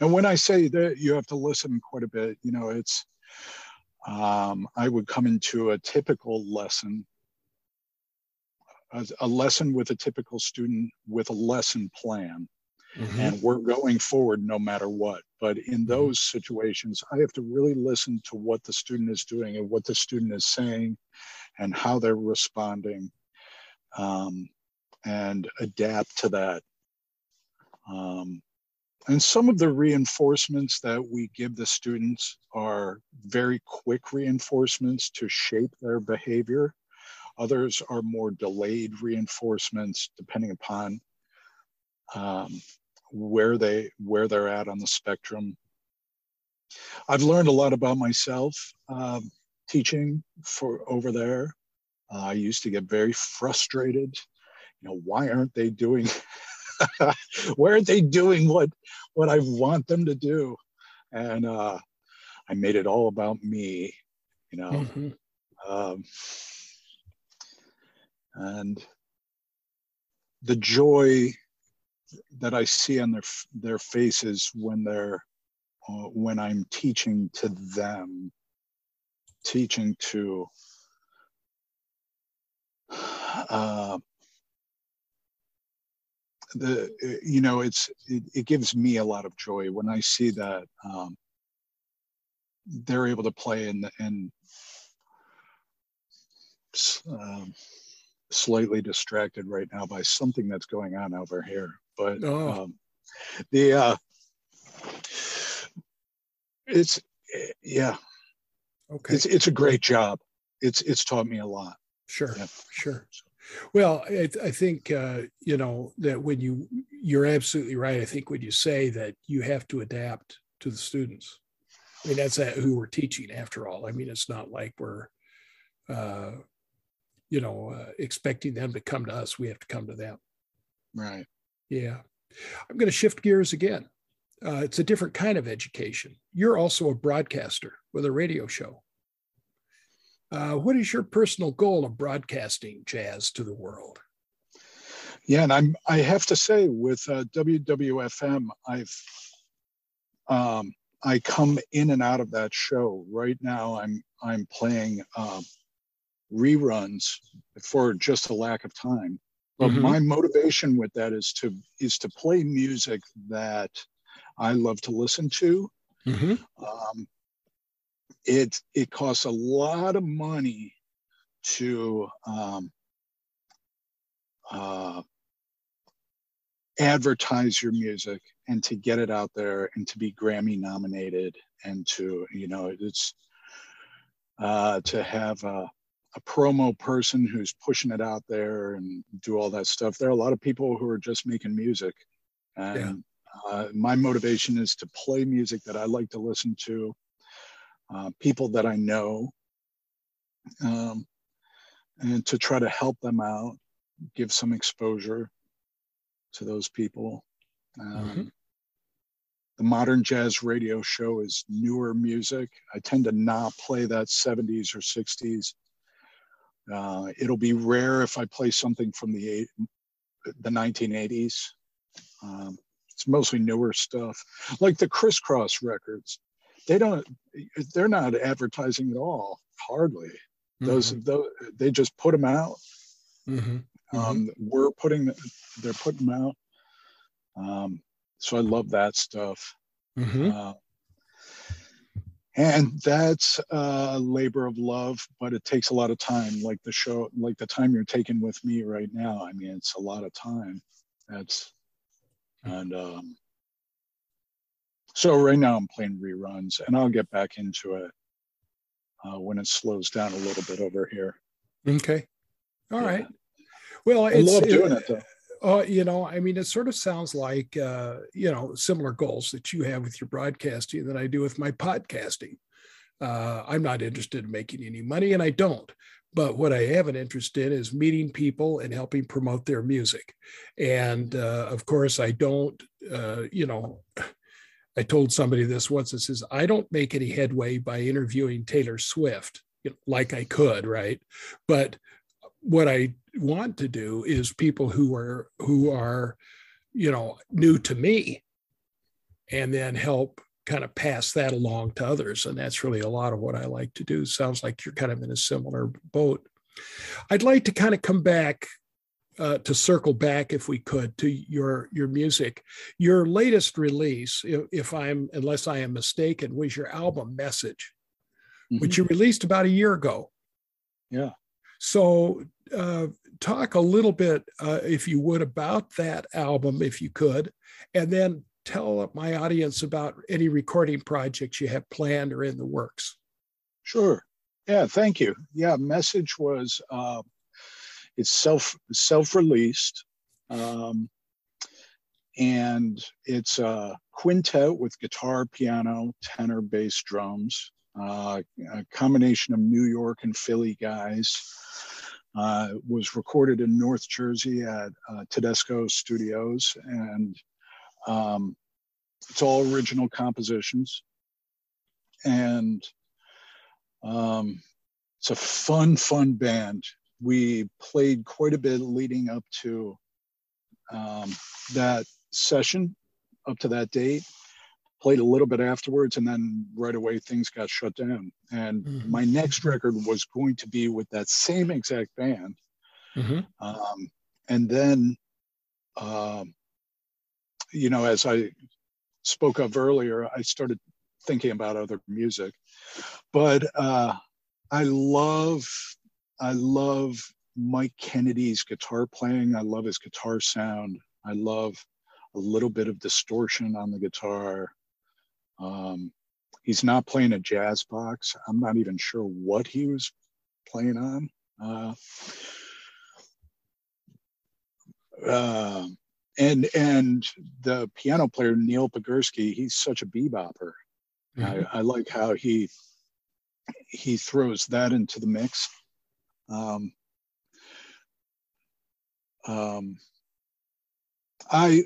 And when I say that you have to listen quite a bit, you know, it's, um, I would come into a typical lesson, a, a lesson with a typical student with a lesson plan. Mm-hmm. and we're going forward no matter what. But in mm-hmm. those situations, I have to really listen to what the student is doing and what the student is saying and how they're responding um, and adapt to that. Um, and some of the reinforcements that we give the students are very quick reinforcements to shape their behavior. Others are more delayed reinforcements depending upon um, where they where they're at on the spectrum. I've learned a lot about myself um, teaching for over there. Uh, I used to get very frustrated. You know, why aren't they doing? why aren't they doing what what I want them to do? And uh, I made it all about me. You know, mm-hmm. um, and the joy that I see on their their faces when they're uh, when I'm teaching to them, teaching to uh, the you know it's it, it, gives me a lot of joy when I see that um, they're able to play and and um, slightly distracted right now by something that's going on over here. But oh. um, the uh, it's yeah, okay. It's it's a great job. It's it's taught me a lot. Sure, yeah. sure. Well, I, I think uh, you know that when you you're absolutely right. I think when you say that you have to adapt to the students. I mean, that's who we're teaching after all. I mean, it's not like we're, uh, you know, uh, expecting them to come to us. We have to come to them. Right. Yeah. I'm going to shift gears again. Uh, it's a different kind of education. You're also a broadcaster with a radio show. Uh, what is your personal goal of broadcasting jazz to the world? Yeah, and I'm I have to say with uh, WWFM, I've um, I come in and out of that show. Right now, I'm I'm playing um, reruns for just a lack of time. But mm-hmm. my motivation with that is to is to play music that I love to listen to. Mm-hmm. Um, it it costs a lot of money to um, uh, advertise your music and to get it out there and to be Grammy nominated and to you know it's uh, to have a, a promo person who's pushing it out there and do all that stuff. There are a lot of people who are just making music, and yeah. uh, my motivation is to play music that I like to listen to, uh, people that I know, um, and to try to help them out, give some exposure to those people. Um, mm-hmm the modern jazz radio show is newer music. I tend to not play that 70s or 60s. Uh, it'll be rare if I play something from the eight, the 1980s. Um, it's mostly newer stuff, like the Criss Cross records. They don't. They're not advertising at all. Hardly. Those, mm-hmm. those they just put them out. Mm-hmm. Um, mm-hmm. we're putting. They're putting them out. Um, so I love that stuff. Mm-hmm. Uh, and that's a labor of love, but it takes a lot of time. Like the show, like the time you're taking with me right now. I mean, it's a lot of time. That's and um, so right now I'm playing reruns, and I'll get back into it uh, when it slows down a little bit over here. Okay, all yeah. right. Well, I love doing it, it though. Uh, you know, I mean, it sort of sounds like, uh, you know, similar goals that you have with your broadcasting that I do with my podcasting. Uh, I'm not interested in making any money, and I don't. But what I have an interest in is meeting people and helping promote their music. And uh, of course, I don't, uh, you know, I told somebody this once. It says, I don't make any headway by interviewing Taylor Swift, like I could, right? But what I want to do is people who are who are you know new to me and then help kind of pass that along to others. And that's really a lot of what I like to do. Sounds like you're kind of in a similar boat. I'd like to kind of come back uh, to circle back if we could to your your music. Your latest release if, if i'm unless i am mistaken was your album message mm-hmm. which you released about a year ago. Yeah so, uh, talk a little bit, uh, if you would, about that album, if you could, and then tell my audience about any recording projects you have planned or in the works. Sure. Yeah. Thank you. Yeah. Message was uh, it's self self released, um, and it's a quintet with guitar, piano, tenor, bass, drums. Uh, a combination of New York and Philly guys. Uh, was recorded in North Jersey at uh, Tedesco Studios, and um, it's all original compositions. And um, it's a fun, fun band. We played quite a bit leading up to um, that session, up to that date played a little bit afterwards and then right away things got shut down and mm-hmm. my next record was going to be with that same exact band mm-hmm. um, and then um, you know as i spoke of earlier i started thinking about other music but uh, i love I love Mike Kennedy's guitar playing. I love his guitar sound. I love a little bit of distortion on the guitar. Um, he's not playing a jazz box. I'm not even sure what he was playing on. Uh, uh, and and the piano player Neil Podgurski, he's such a bebopper. Mm-hmm. I, I, like how he he throws that into the mix. Um, um, I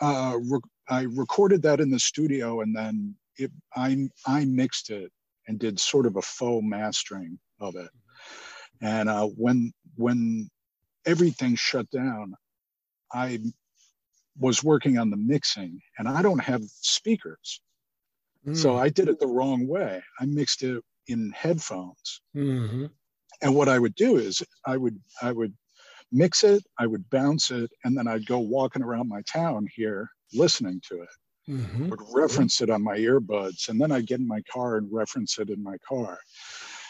uh, re- I recorded that in the studio, and then it, I I mixed it and did sort of a faux mastering of it. And uh, when when everything shut down, I was working on the mixing, and I don't have speakers, mm. so I did it the wrong way. I mixed it in headphones, mm-hmm. and what I would do is I would I would mix it, I would bounce it, and then I'd go walking around my town here listening to it. Mm-hmm. Would reference it on my earbuds, and then I'd get in my car and reference it in my car.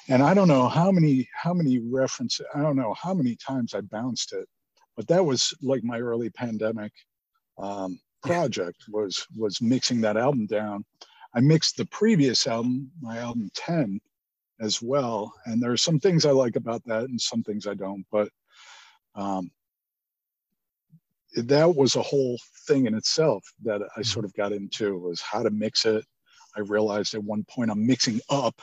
And I don't know how many how many references I don't know how many times I bounced it, but that was like my early pandemic um, project was was mixing that album down. I mixed the previous album, my album 10, as well. And there are some things I like about that and some things I don't. But um, that was a whole thing in itself that I mm-hmm. sort of got into was how to mix it. I realized at one point I'm mixing up.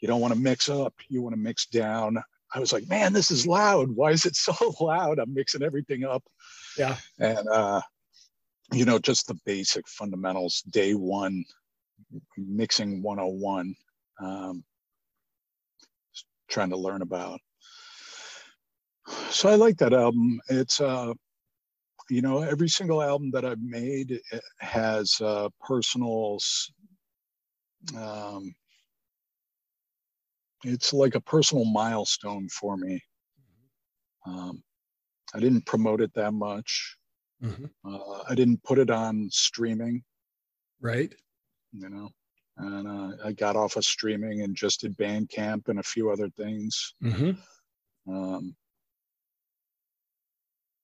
You don't want to mix up, you want to mix down. I was like, man, this is loud. Why is it so loud? I'm mixing everything up. Yeah. And, uh, you know, just the basic fundamentals, day one, mixing 101, um, trying to learn about so I like that album. It's uh, you know, every single album that I've made has uh, personal. Um, it's like a personal milestone for me. Um, I didn't promote it that much. Mm-hmm. Uh, I didn't put it on streaming. Right. You know, and uh, I got off of streaming and just did Bandcamp and a few other things. Mm-hmm. Um,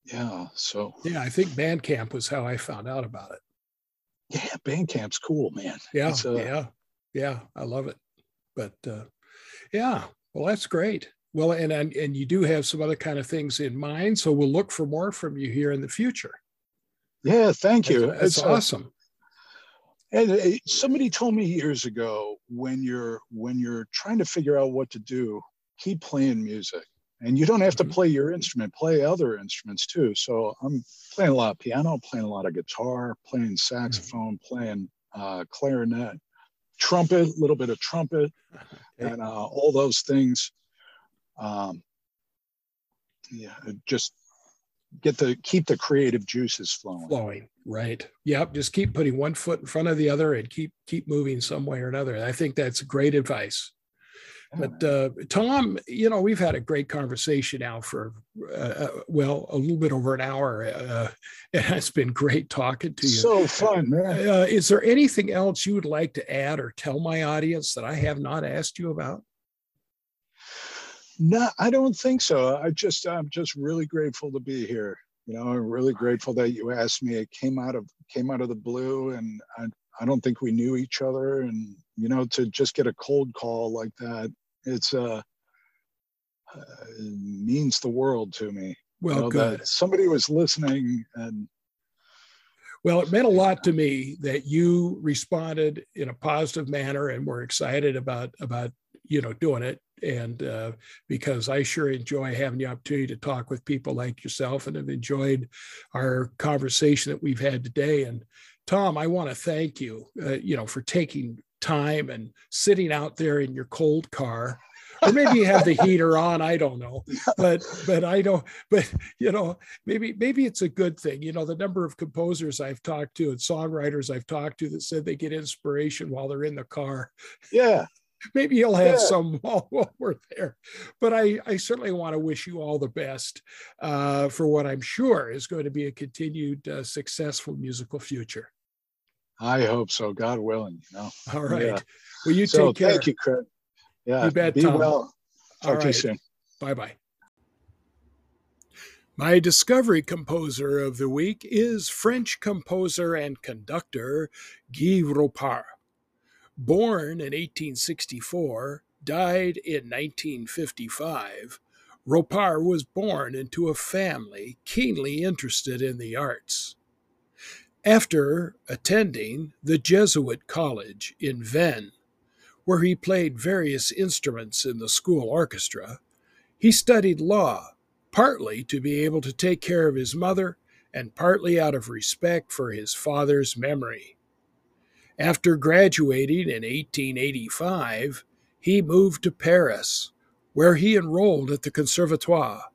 yeah. So yeah, I think Bandcamp was how I found out about it. Yeah, Bandcamp's cool, man. Yeah, uh, yeah, yeah. I love it. But uh, yeah, well, that's great. Well, and, and and you do have some other kind of things in mind, so we'll look for more from you here in the future. Yeah, thank you. That's, that's uh, awesome. and uh, somebody told me years ago when you're when you're trying to figure out what to do, keep playing music and you don't have to mm-hmm. play your instrument play other instruments too. So i'm playing a lot of piano playing a lot of guitar playing mm-hmm. saxophone playing uh, clarinet trumpet a little bit of trumpet and uh, all those things. Um, yeah just get the keep the creative juices flowing. Flowing right. Yep just keep putting one foot in front of the other and keep keep moving some way or another. I think that's great advice but uh, Tom, you know, we've had a great conversation now for uh, uh, well a little bit over an hour. Uh, it has been great talking to you. So fun, man. Uh, is there anything else you would like to add or tell my audience that I have not asked you about? No, I don't think so. I just I'm just really grateful to be here. You know, I'm really grateful that you asked me. It came out of came out of the blue, and I I don't think we knew each other, and you know, to just get a cold call like that it's uh, uh it means the world to me. Well, you know, good. somebody was listening and. Well, it meant a lot to me that you responded in a positive manner and were excited about about you know doing it and uh, because I sure enjoy having the opportunity to talk with people like yourself and have enjoyed our conversation that we've had today. And Tom, I want to thank you, uh, you know, for taking time and sitting out there in your cold car. Or maybe you have the heater on i don't know. But but i don't but you know maybe maybe it's a good thing. You know the number of composers i've talked to and songwriters i've talked to that said they get inspiration while they're in the car. Yeah. Maybe you'll have yeah. some while, while, we're there. But i i certainly want to wish you all the best uh, for what i'm sure is going to be a continued uh, successful musical future I hope so. God willing, you know. All right. Yeah. Well, you so take care. Thank you, Craig. Yeah. You bet, be Tom. well. Talk to you soon. Bye bye. My discovery composer of the week is French composer and conductor Guy Ropartz. Born in 1864, died in 1955, Ropartz was born into a family keenly interested in the arts. After attending the Jesuit College in Vannes, where he played various instruments in the school orchestra, he studied law, partly to be able to take care of his mother and partly out of respect for his father's memory. After graduating in 1885, he moved to Paris, where he enrolled at the Conservatoire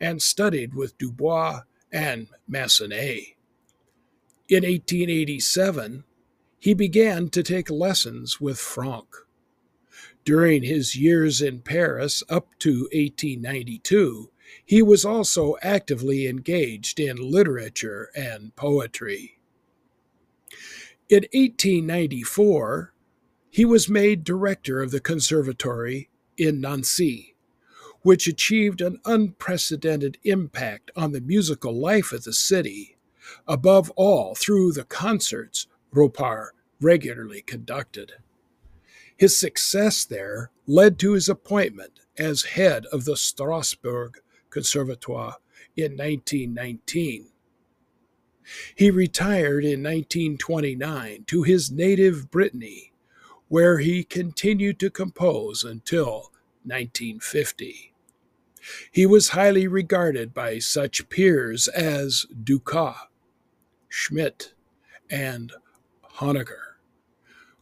and studied with Dubois and Massenet. In 1887, he began to take lessons with Franck. During his years in Paris up to 1892, he was also actively engaged in literature and poetry. In 1894, he was made director of the conservatory in Nancy, which achieved an unprecedented impact on the musical life of the city, above all through the concerts Ropartz regularly conducted. His success there led to his appointment as head of the Strasbourg Conservatoire in 1919. He retired in 1929 to his native Brittany, where he continued to compose until 1950. He was highly regarded by such peers as Dukas, Schmitt, and Honegger.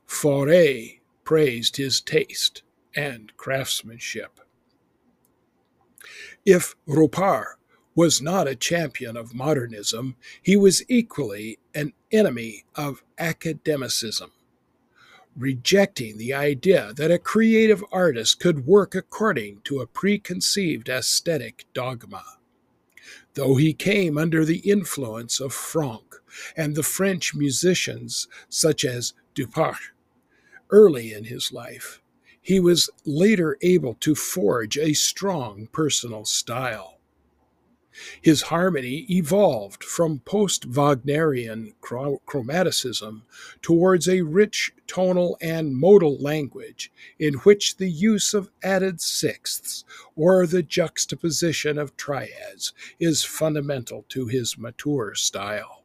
Fauré praised his taste and craftsmanship. If Ropartz was not a champion of modernism, he was equally an enemy of academicism rejecting the idea that a creative artist could work according to a preconceived aesthetic dogma. Though he came under the influence of Franck and the French musicians such as Duparc early in his life, he was later able to forge a strong personal style. His harmony evolved from post Wagnerian chromaticism towards a rich tonal and modal language in which the use of added sixths or the juxtaposition of triads is fundamental to his mature style.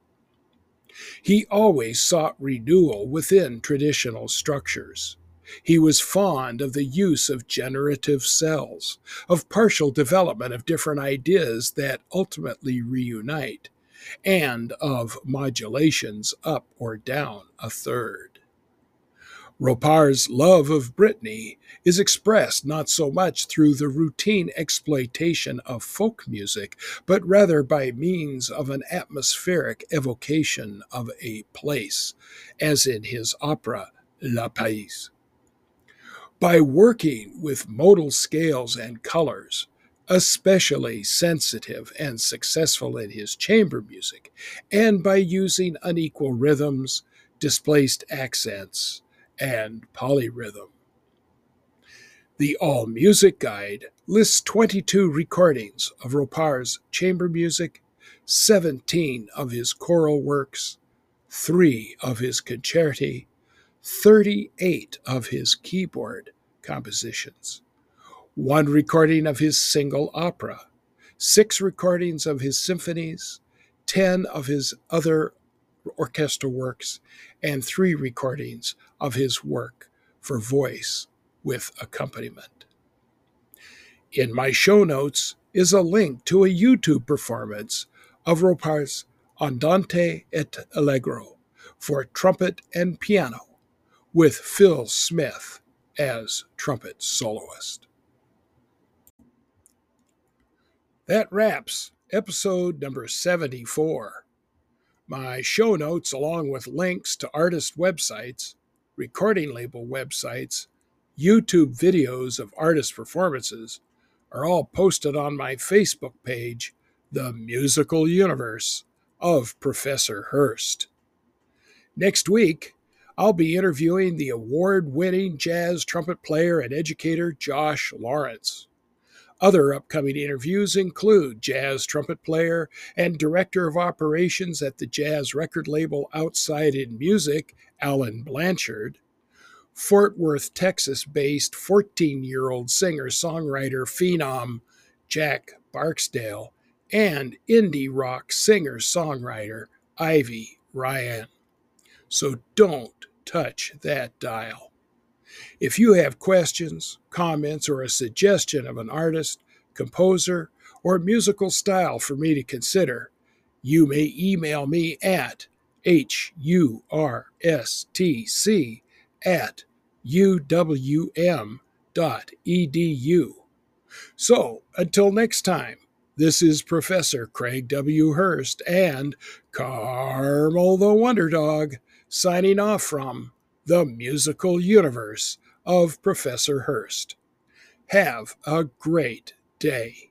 He always sought renewal within traditional structures. He was fond of the use of generative cells, of partial development of different ideas that ultimately reunite, and of modulations up or down a third. Ropartz's love of Brittany is expressed not so much through the routine exploitation of folk music, but rather by means of an atmospheric evocation of a place, as in his opera La Pays by working with modal scales and colors, especially sensitive and successful in his chamber music, and by using unequal rhythms, displaced accents, and polyrhythm. The All Music Guide lists 22 recordings of Ropartz's chamber music, 17 of his choral works, 3 of his concerti, 38 of his keyboard compositions, one recording of his single opera, six recordings of his symphonies, 10 of his other orchestral works, and three recordings of his work for voice with accompaniment. In my show notes is a link to a YouTube performance of Ropartz's Andante et Allegro for trumpet and piano with Phil Smith as trumpet soloist. That wraps episode number 74. My show notes, along with links to artist websites, recording label websites, YouTube videos of artist performances, are all posted on my Facebook page, The Musical Universe of Professor Hurst. Next week, I'll be interviewing the award winning jazz trumpet player and educator Josh Lawrence. Other upcoming interviews include jazz trumpet player and director of operations at the jazz record label Outside in Music, Alan Blanchard, Fort Worth, Texas based 14 year old singer songwriter phenom Jack Barksdale, and indie rock singer songwriter Ivy Ryan. So don't touch that dial. If you have questions, comments, or a suggestion of an artist, composer, or musical style for me to consider, you may email me at hurstc at uwm.edu. So, until next time, this is Professor Craig W. Hurst and Carmel the Wonder Dog signing off from the musical universe of Professor Hurst. Have a great day.